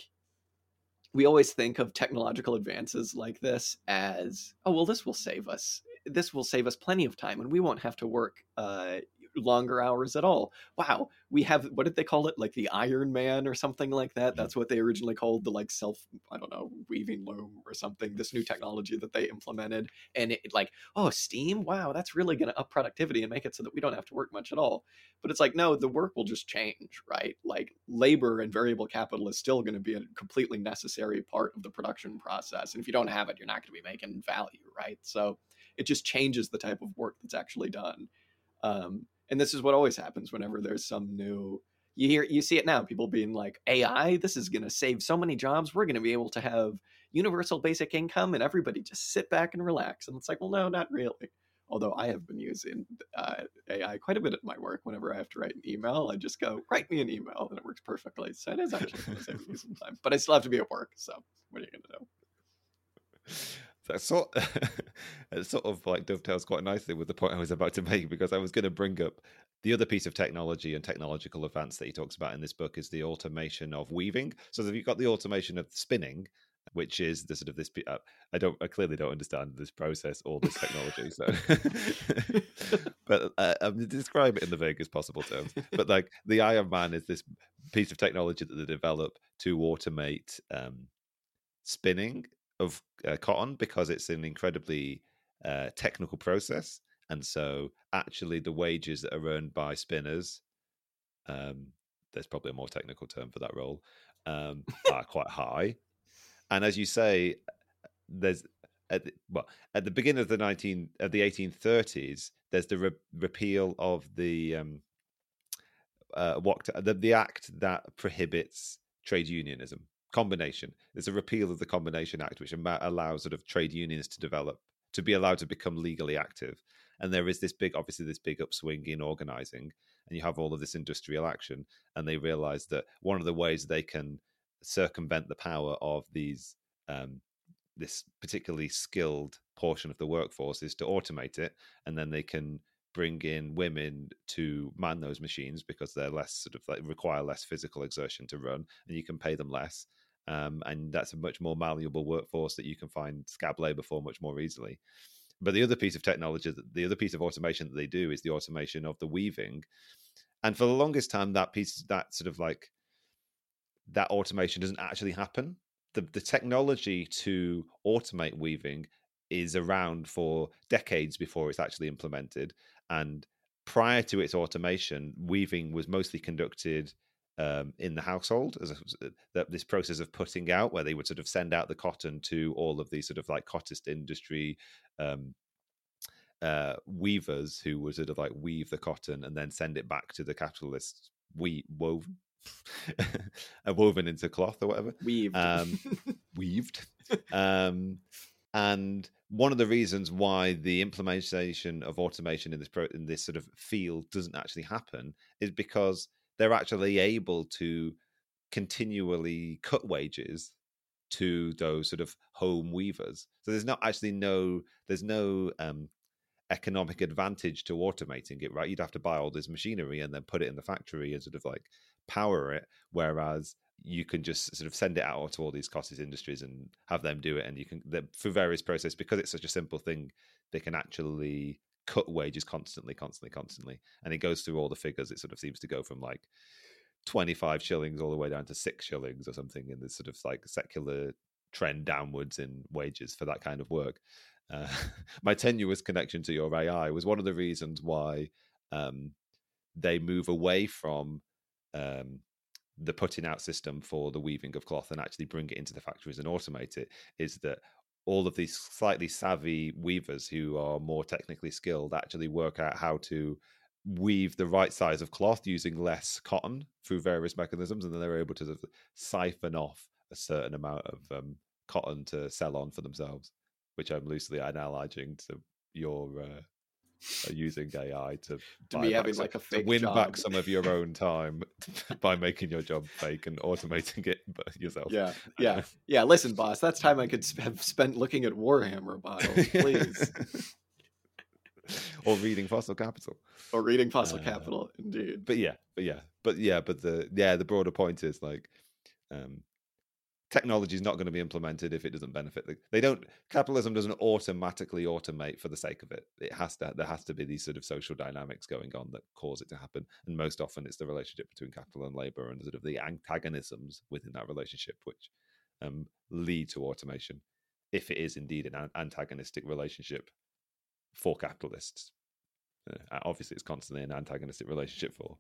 we always think of technological advances like this as oh well this will save us this will save us plenty of time and we won't have to work uh, longer hours at all. Wow, we have what did they call it? Like the Iron Man or something like that. That's what they originally called the like self I don't know weaving loom or something. This new technology that they implemented, and it like oh steam. Wow, that's really going to up productivity and make it so that we don't have to work much at all. But it's like no, the work will just change, right? Like labor and variable capital is still going to be a completely necessary part of the production process, and if you don't have it, you're not going to be making value, right? So it just changes the type of work that's actually done. Um, and this is what always happens whenever there's some new you hear you see it now people being like ai this is going to save so many jobs we're going to be able to have universal basic income and everybody just sit back and relax. And it's like well no not really. Although i have been using uh, ai quite a bit at my work. Whenever i have to write an email i just go write me an email and it works perfectly. So it is actually going to save me some time but i still have to be at work so what are you going to do that sort it sort of like dovetails quite nicely with the point I was about to make because I was going to bring up the other piece of technology and technological advance that he talks about in this book is the automation of weaving. So you've got the automation of spinning, which is the sort of this. Uh, I don't, I clearly don't understand this process or this technology. So, but uh, I'm describe it in the vaguest possible terms. But like the Iron Man is this piece of technology that they develop to automate um, spinning of uh, cotton because it's an incredibly uh, technical process, and so actually the wages that are earned by spinners, um, there's probably a more technical term for that role, um, are quite high. And as you say, there's at the, well at the beginning of the 19 of the 1830s, there's the re- repeal of the um, uh, what the, the act that prohibits trade unionism combination. There's a repeal of the Combination Act, which allows sort of trade unions to develop, to be allowed to become legally active. And there is this big, obviously, this big upswing in organizing, and you have all of this industrial action. And they realize that one of the ways they can circumvent the power of these, um, this particularly skilled portion of the workforce is to automate it, and then they can bring in women to man those machines because they're less sort of like require less physical exertion to run and you can pay them less um, and that's a much more malleable workforce that you can find scab labor for much more easily. But the other piece of technology, the other piece of automation that they do is the automation of the weaving. And for the longest time, that piece, that sort of like that automation doesn't actually happen. The, the technology to automate weaving is around for decades before it's actually implemented. And prior to its automation, weaving was mostly conducted um, in the household as a, this process of putting out, where they would sort of send out the cotton to all of these sort of like cottage industry um, uh, weavers who would sort of like weave the cotton and then send it back to the capitalists we woven woven into cloth or whatever weaved. um, weaved um, and one of the reasons why the implementation of automation in this pro- in this sort of field doesn't actually happen is because they're actually able to continually cut wages to those sort of home weavers. So there's not actually no there's no um, economic advantage to automating it, right? You'd have to buy all this machinery and then put it in the factory and sort of like power it. Whereas you can just sort of send it out to all these cottage industries and have them do it, and you can through various process because it's such a simple thing, they can actually cut wages constantly, constantly, constantly, and it goes through all the figures. It sort of seems to go from like 25 shillings all the way down to six shillings or something in this sort of like secular trend downwards in wages for that kind of work. Uh, my tenuous connection to your AI was one of the reasons why um, they move away from um, the putting out system for the weaving of cloth and actually bring it into the factories and automate it. Is that all of these slightly savvy weavers who are more technically skilled actually work out how to weave the right size of cloth using less cotton through various mechanisms, and then they're able to sort of siphon off a certain amount of um, cotton to sell on for themselves, which I'm loosely analogizing to your uh, uh using AI to to be having some, like a fake win job. back some of your own time by making your job fake and automating it yourself. Yeah, yeah, yeah. Listen, boss, that's time I could have spent looking at Warhammer bottles. Please. or reading Fossil Capital. Or reading Fossil uh, Capital, indeed. But yeah, but yeah, but yeah, but the yeah, the broader point is like um technology is not going to be implemented if it doesn't benefit the, they don't capitalism doesn't automatically automate for the sake of it it has to there has to be these sort of social dynamics going on that cause it to happen and most often it's the relationship between capital and labor and sort of the antagonisms within that relationship which um, lead to automation if it is indeed an antagonistic relationship for capitalists. Uh, obviously, it's constantly an antagonistic relationship for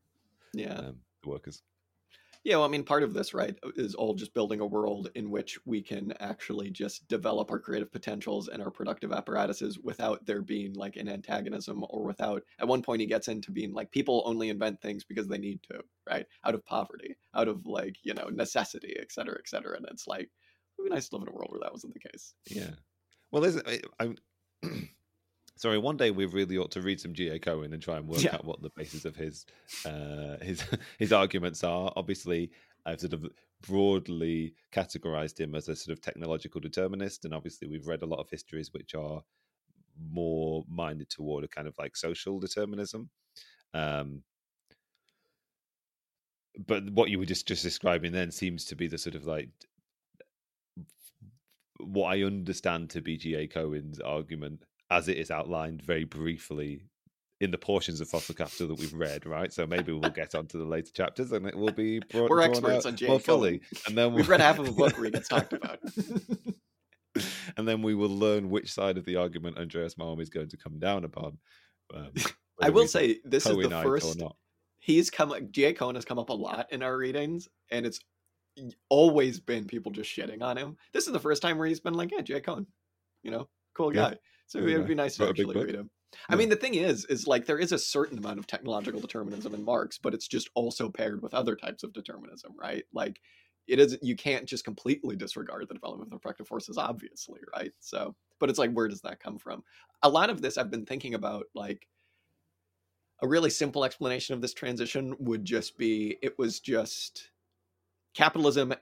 yeah um, the workers. Yeah, well, I mean, part of this, right, uh, is all just building a world in which we can actually just develop our creative potentials and our productive apparatuses without there being like an antagonism or without. At one point, he gets into being like people only invent things because they need to, right? Out of poverty, out of like you know necessity, et cetera, et cetera. And it's like it'd be nice to live in a world where that wasn't the case. Yeah. Well, there's I. sorry, one day we really ought to read some G.A. Cohen and try and work yeah. out what the basis of his uh, his his arguments are. Obviously, I've sort of broadly categorized him as a sort of technological determinist, and obviously we've read a lot of histories which are more minded toward a kind of like social determinism. Um, but what you were just just describing then seems to be the sort of like what I understand to be G.A. Cohen's argument as it is outlined very briefly in the portions of fossil capital that we've read, right? So maybe we'll get onto the later chapters and it will be brought, We're experts on more fully. And then we'll... we've read half of a book where it gets talked about. and then we will learn which side of the argument Andreas Malm is going to come down upon. Um, I will say this is the first. He's come. G.A. Cohen has come up a lot in our readings, and it's always been people just shitting on him. This is the first time where he's been like, "Yeah, G.A. Cohen, you know, cool guy." Yeah. So it would be nice to actually read him. I mean, the thing is, is like there is a certain amount of technological determinism in Marx, but it's just also paired with other types of determinism, right? Like it is, you can't just completely disregard the development of effective forces, obviously, right? So, but it's like, where does that come from? A lot of this I've been thinking about, like a really simple explanation of this transition would just be it was just capitalism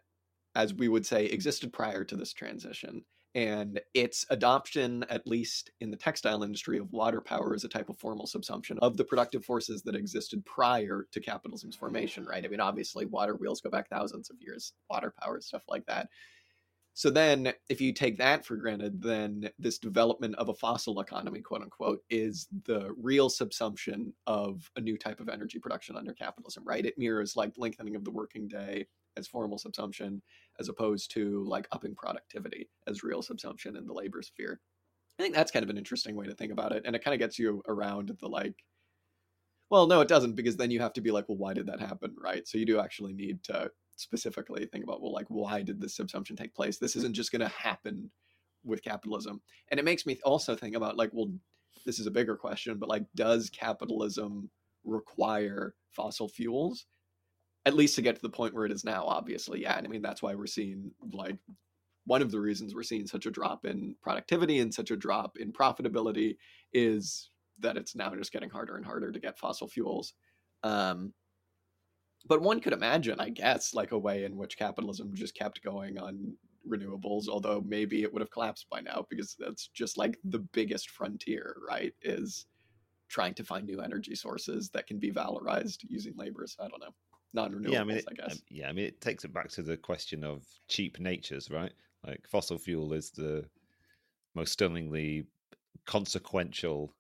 as we would say, existed prior to this transition. And its adoption, at least in the textile industry, of water power as a type of formal subsumption of the productive forces that existed prior to capitalism's formation, right? I mean, obviously, water wheels go back thousands of years, water power, stuff like that. So then, if you take that for granted, then this development of a fossil economy, quote unquote, is the real subsumption of a new type of energy production under capitalism, right? It mirrors like lengthening of the working day as formal subsumption, as opposed to like upping productivity as real subsumption in the labor sphere. I think that's kind of an interesting way to think about it. And it kind of gets you around the like, well, no, it doesn't, because then you have to be like, well, why did that happen, right? So you do actually need to specifically think about well like why did this subsumption take place this isn't just going to happen with capitalism and it makes me also think about like well this is a bigger question but like does capitalism require fossil fuels at least to get to the point where it is now obviously yeah and i mean that's why we're seeing like one of the reasons we're seeing such a drop in productivity and such a drop in profitability is that it's now just getting harder and harder to get fossil fuels um, but one could imagine, I guess, like a way in which capitalism just kept going on renewables, although maybe it would have collapsed by now because that's just like the biggest frontier, right? Is trying to find new energy sources that can be valorized using labors. I don't know. Non-renewables, yeah, I, mean, it, I guess. Um, yeah, I mean, it takes it back to the question of cheap natures, right? Like fossil fuel is the most stunningly consequential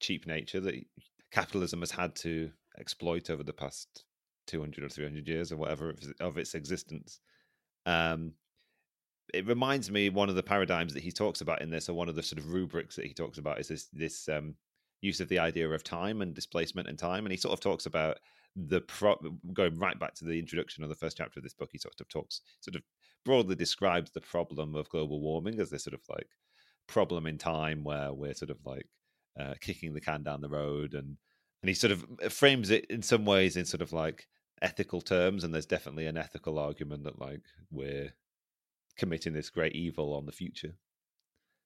cheap nature that capitalism has had to exploit over the past 200 or 300 years or whatever of its existence. Um, it reminds me one of the paradigms that he talks about in this, or one of the sort of rubrics that he talks about, is this this um, use of the idea of time and displacement and time. And he sort of talks about the pro- going right back to the introduction of the first chapter of this book. He sort of talks, sort of broadly describes the problem of global warming as this sort of like problem in time where we're sort of like uh, kicking the can down the road and and he sort of uh, frames it in some ways in sort of like ethical terms and there's definitely an ethical argument that like we're committing this great evil on the future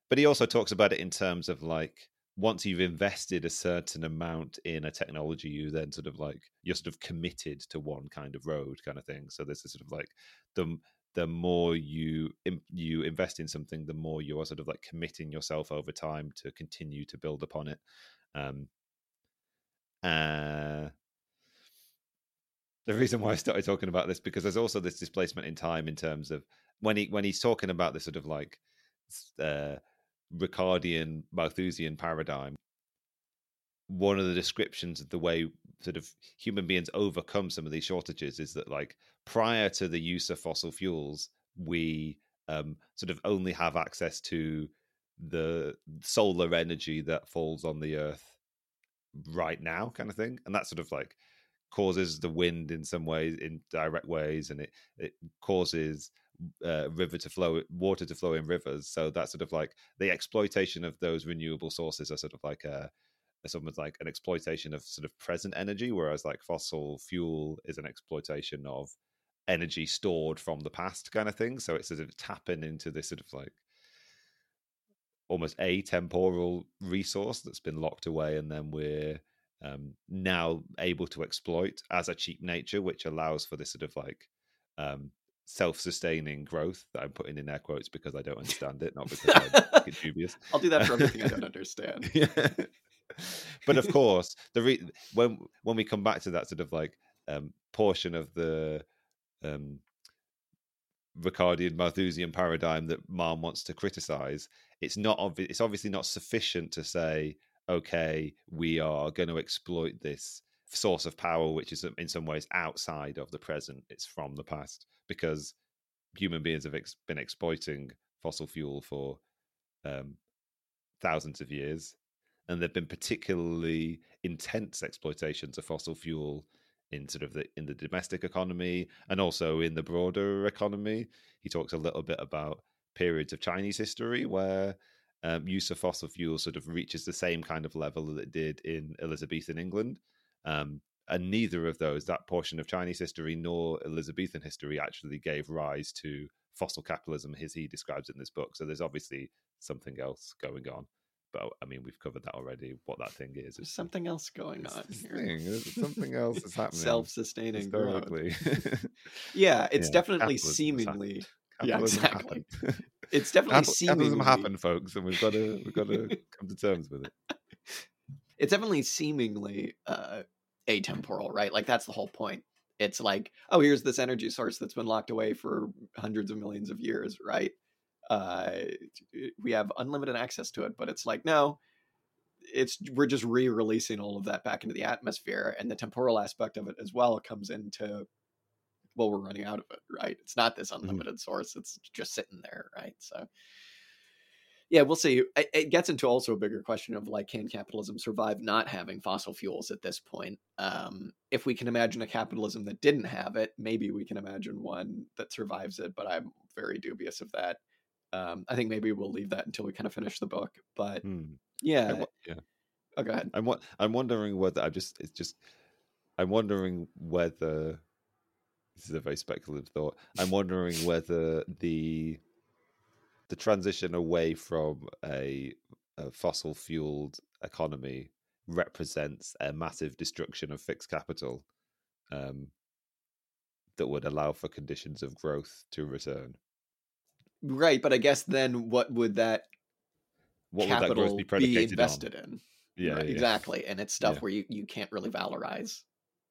but he also talks about it in terms of like once you've invested a certain amount in a technology you then sort of like you're sort of committed to one kind of road kind of thing. So this is sort of like the the more you you invest in something the more you are sort of like committing yourself over time to continue to build upon it. Um uh the reason why I started talking about this because there's also this displacement in time in terms of when he when he's talking about this sort of like uh, Ricardian Malthusian paradigm. One of the descriptions of the way sort of human beings overcome some of these shortages is that like prior to the use of fossil fuels, we um, sort of only have access to the solar energy that falls on the earth right now, kind of thing, and that sort of like causes the wind in some ways in direct ways and it it causes uh, river to flow water to flow in rivers. So that's sort of like the exploitation of those renewable sources are sort of like a something like an exploitation of sort of present energy whereas like fossil fuel is an exploitation of energy stored from the past kind of thing. So it's sort of tapping into this sort of like almost a temporal resource that's been locked away and then we're um, now able to exploit as a cheap nature, which allows for this sort of like um, self-sustaining growth that I'm putting in air quotes because I don't understand it, not because I'm dubious. I'll do that for everything I don't understand. yeah. But of course, the re- when when we come back to that sort of like um, portion of the um, Ricardian Malthusian paradigm that Malm wants to criticize, it's not obvi- it's obviously not sufficient to say okay, we are going to exploit this source of power, which is in some ways outside of the present, it's from the past, because human beings have ex- been exploiting fossil fuel for um, thousands of years. And there've been particularly intense exploitations of fossil fuel in sort of the in the domestic economy and also in the broader economy. He talks a little bit about periods of Chinese history where um, use of fossil fuel sort of reaches the same kind of level that it did in Elizabethan England. Um, and neither of those, that portion of Chinese history nor Elizabethan history, actually gave rise to fossil capitalism as he describes it in this book. So there's obviously something else going on. but I mean, we've covered that already. What that thing is, There's something else going on here. thing, something else that's happening. Self-sustaining growth. Yeah, it's Yeah, definitely seemingly. Yeah, exactly. It's definitely seemingly. Capitalism happened, folks, and we've got to we've got to come to terms with it. It's definitely seemingly uh, atemporal, right? Like that's the whole point. It's like, oh, here's this energy source that's been locked away for hundreds of millions of years, right? Uh, we have unlimited access to it, but it's like, no, it's we're just re-releasing all of that back into the atmosphere, and the temporal aspect of it as well comes into, well, we're running out of it, right? It's not this unlimited source; it's just sitting there, right? So, yeah, we'll see. It, it gets into also a bigger question of like, can capitalism survive not having fossil fuels at this point? Um, if we can imagine a capitalism that didn't have it, maybe we can imagine one that survives it. But I'm very dubious of that. Um, I think maybe we'll leave that until we kind of finish the book. But Hmm. yeah, wa- yeah. oh, go ahead. I'm I'm wondering whether I just it's just I'm wondering whether this is a very speculative thought. I'm wondering whether the the transition away from a, a fossil fueled economy represents a massive destruction of fixed capital um, that would allow for conditions of growth to return. Right, but I guess then what would that What would that growth be predicated invested in? Yeah, Right, yeah, yeah. exactly. And it's stuff Yeah. where you, you can't really valorize.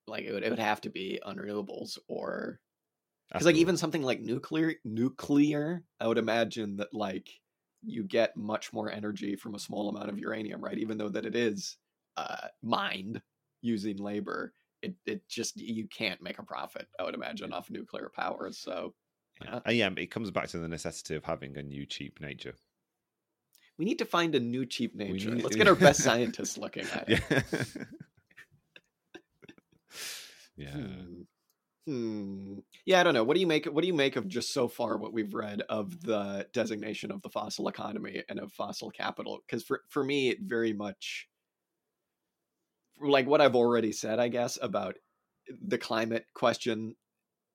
Like it would, it would have to be unrenewables or because like even something like nuclear nuclear i would imagine that like you get much more energy from a small amount of uranium right even though that it is uh mined using labor it it just you can't make a profit i would imagine off nuclear power so Yeah. And yeah, it comes back to the necessity of having a new cheap nature. we need to find a new cheap nature need- let's get our best scientists looking at it Yeah. yeah. Hmm. Hmm. Yeah, I don't know. What do you make? What do you make of just so far what we've read of the designation of the fossil economy and of fossil capital? Because for for me, it very much like what I've already said, I guess, about the climate question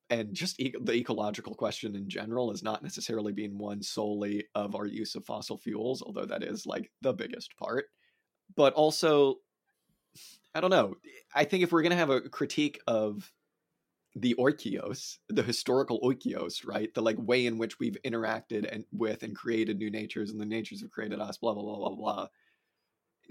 and just e- the ecological question in general is not necessarily being one solely of our use of fossil fuels, although that is like the biggest part. But also, I don't know. I think if we're going to have a critique of the oikeios, the historical oikeios, right? The like way in which we've interacted and with and created new natures and the natures have created us, blah, blah, blah, blah, blah.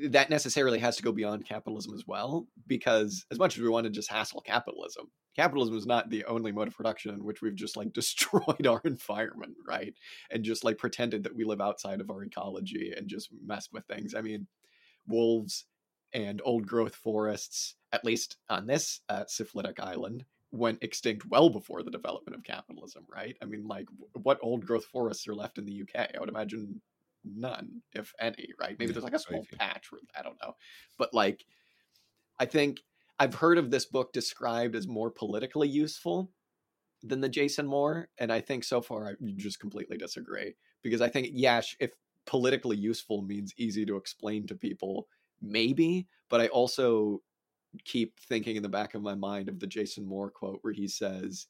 That necessarily has to go beyond capitalism as well, because as much as we want to just hassle capitalism, capitalism is not the only mode of production in which we've just like destroyed our environment, right? And just like pretended that we live outside of our ecology and just messed with things. I mean, wolves and old growth forests, at least on this uh, syphilitic island, went extinct well before the development of capitalism, right? I mean, like, what old growth forests are left in the UK? I would imagine none, if any, right? Maybe Yeah, there's like a small few. patch, where, I don't know. But like, I think I've heard of this book described as more politically useful than the Jason Moore, and I think so far I just completely disagree because I think yeah, if politically useful means easy to explain to people, maybe, but I also keep thinking in the back of my mind of the Jason Moore quote where he says,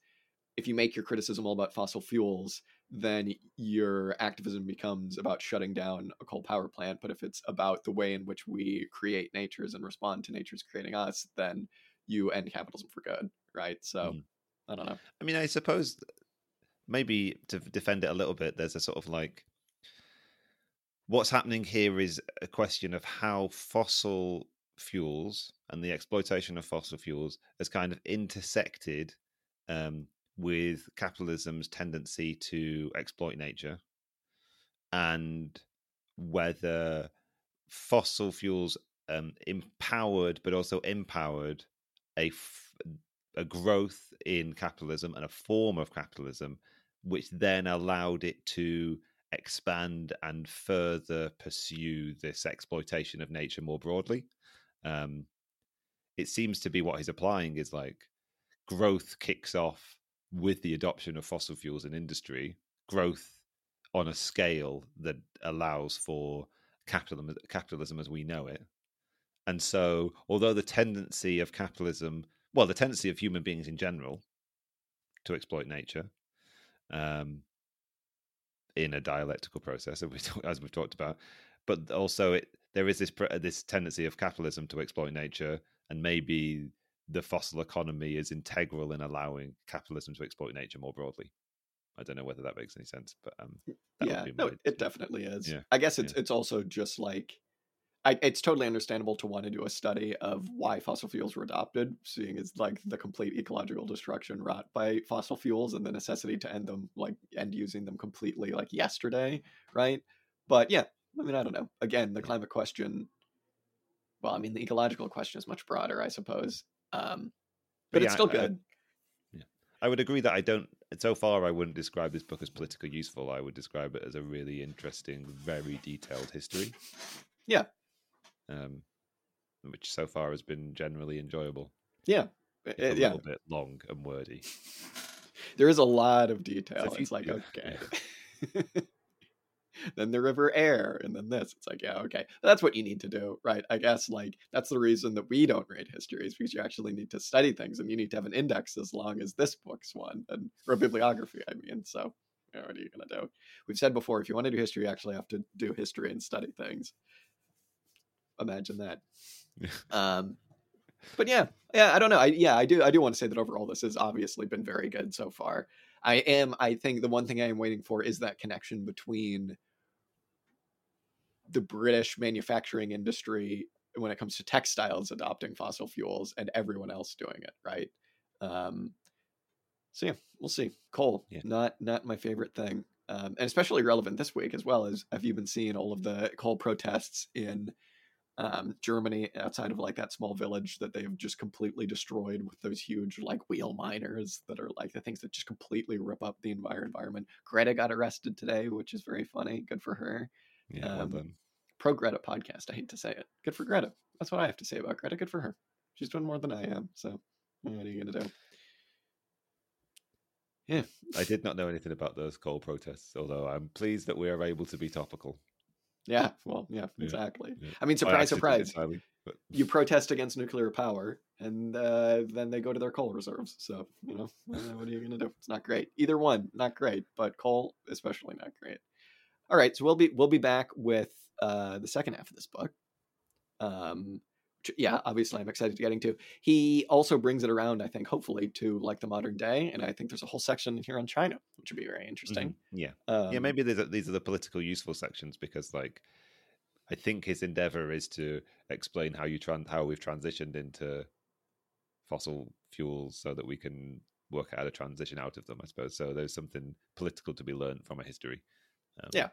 if you make your criticism all about fossil fuels, then your activism becomes about shutting down a coal power plant. But if it's about the way in which we create natures and respond to natures creating us, then you end capitalism for good, right? So Mm. I don't know. I mean, I suppose maybe to defend it a little bit, there's a sort of like what's happening here is a question of how fossil fuels and the exploitation of fossil fuels has kind of intersected um, with capitalism's tendency to exploit nature and whether fossil fuels um, empowered but also empowered a f- a growth in capitalism and a form of capitalism which then allowed it to expand and further pursue this exploitation of nature more broadly um, it seems to be what he's applying is like growth kicks off with the adoption of fossil fuels in industry growth on a scale that allows for capitalism capitalism as we know it. And so although the tendency of capitalism well the tendency of human beings in general to exploit nature um, in a dialectical process as we- as we've talked about but also it there is this this tendency of capitalism to exploit nature, and maybe the fossil economy is integral in allowing capitalism to exploit nature more broadly. I don't know whether that makes any sense, but um, that yeah, would be no, it definitely is. Yeah, I guess it's it's also just like, I, it's totally understandable to want to do a study of why fossil fuels were adopted, seeing as like the complete ecological destruction wrought by fossil fuels and the necessity to end them, like end using them completely, like yesterday, right? But yeah, I mean, I don't know. Again, the climate question. Well, I mean, the ecological question is much broader, I suppose. Um, but, But it's yeah, still I- good. I would agree that I don't. So far, I wouldn't describe this book as politically useful. I would describe it as a really interesting, very detailed history. Yeah. Um, which so far has been generally enjoyable. yeah, It's Uh, a yeah. little bit long and wordy. There is a lot of detail. you- it's like yeah, okay. then the river air, and then this. It's like yeah, okay. That's what you need to do, right? I guess like that's the reason that we don't read history is because you actually need to study things, and you need to have an index as long as this book's one, and or a bibliography. I mean, so you know, what are you gonna do? We've said before, if you want to do history, you actually have to do history and study things. Imagine that. um, but yeah, yeah, I don't know. I yeah, I do I do want to say that overall this has obviously been very good so far. I am I think the one thing I am waiting for is that connection between the British manufacturing industry when it comes to textiles adopting fossil fuels and everyone else doing it, right? Um so yeah, we'll see. Coal, Yeah. not not my favorite thing. Um, and especially relevant this week as well as have you been seeing all of the coal protests in um, Germany outside of like that small village that they've just completely destroyed with those huge like wheel miners that are like the things that just completely rip up the entire environment. Greta got arrested today, which is very funny. Good for her. Yeah, well Um, done. Pro Greta podcast. I hate to say it. Good for Greta. That's what I have to say about Greta. Good for her. She's doing more than I am. So what are you gonna do? Yeah. I did not know anything about those coal protests, although I'm pleased that we are able to be topical. Yeah. Well, yeah, exactly. yeah. I mean, surprise, did surprise. entirely, but you protest against nuclear power and uh, then they go to their coal reserves so you know uh, what are you going to do it's not great either one not great but coal especially not great all right so we'll be we'll be back with uh, the second half of this book um yeah obviously i'm excited to getting to he also brings it around i think hopefully to like the modern day and i think there's a whole section here on china which would be very interesting Mhm. yeah. um, yeah, maybe these are, these are the political useful sections because, like, I think his endeavor is to explain how you tran- how we've transitioned into fossil fuels so that we can work out a transition out of them. I suppose so. There's something political to be learned from a history. Um, Yeah.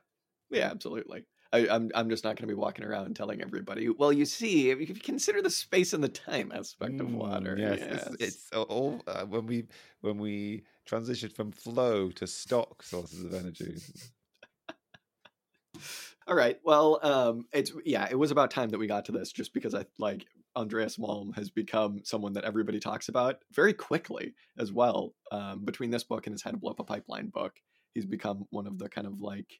Yeah, absolutely. I, I'm I'm just not going to be walking around telling everybody. Well, you see, if you consider the space and the time aspect of Mm, water, Yes, it's, it's all uh, when we when we transition from flow to stock sources of energy. all right. Well, um, it's yeah, it was about time that we got to this, just because I like Andreas Malm has become someone that everybody talks about very quickly as well. Um, between this book and his How to Blow Up a Pipeline book, he's become one of the kind of like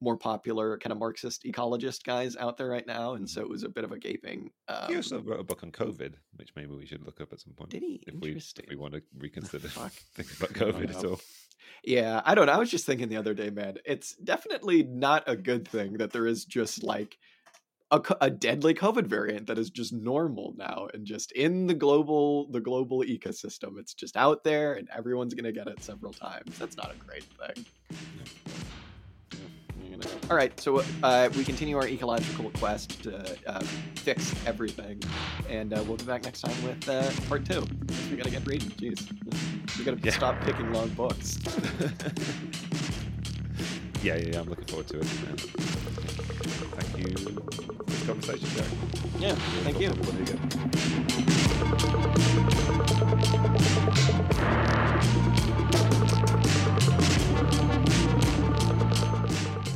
more popular kind of Marxist ecologist guys out there right now, and so it was a bit of a gaping. Um, he also wrote a book on COVID, which maybe we should look up at some point. did he? if we if we want to reconsider think about COVID at all. Yeah, I don't know. I was just thinking the other day, man. It's definitely not a good thing that there is just like a, a deadly COVID variant that is just normal now and just in the global the global ecosystem. It's just out there and everyone's gonna get it several times. That's not a great thing. All right, so uh, we continue our ecological quest to uh, fix everything, and uh, we'll be back next time with uh, part two. We gotta get reading. Jeez, we gotta Yeah. stop picking long books. yeah, yeah, yeah, I'm looking forward to it. Um, thank you for this conversation, Jack. Yeah, thank you.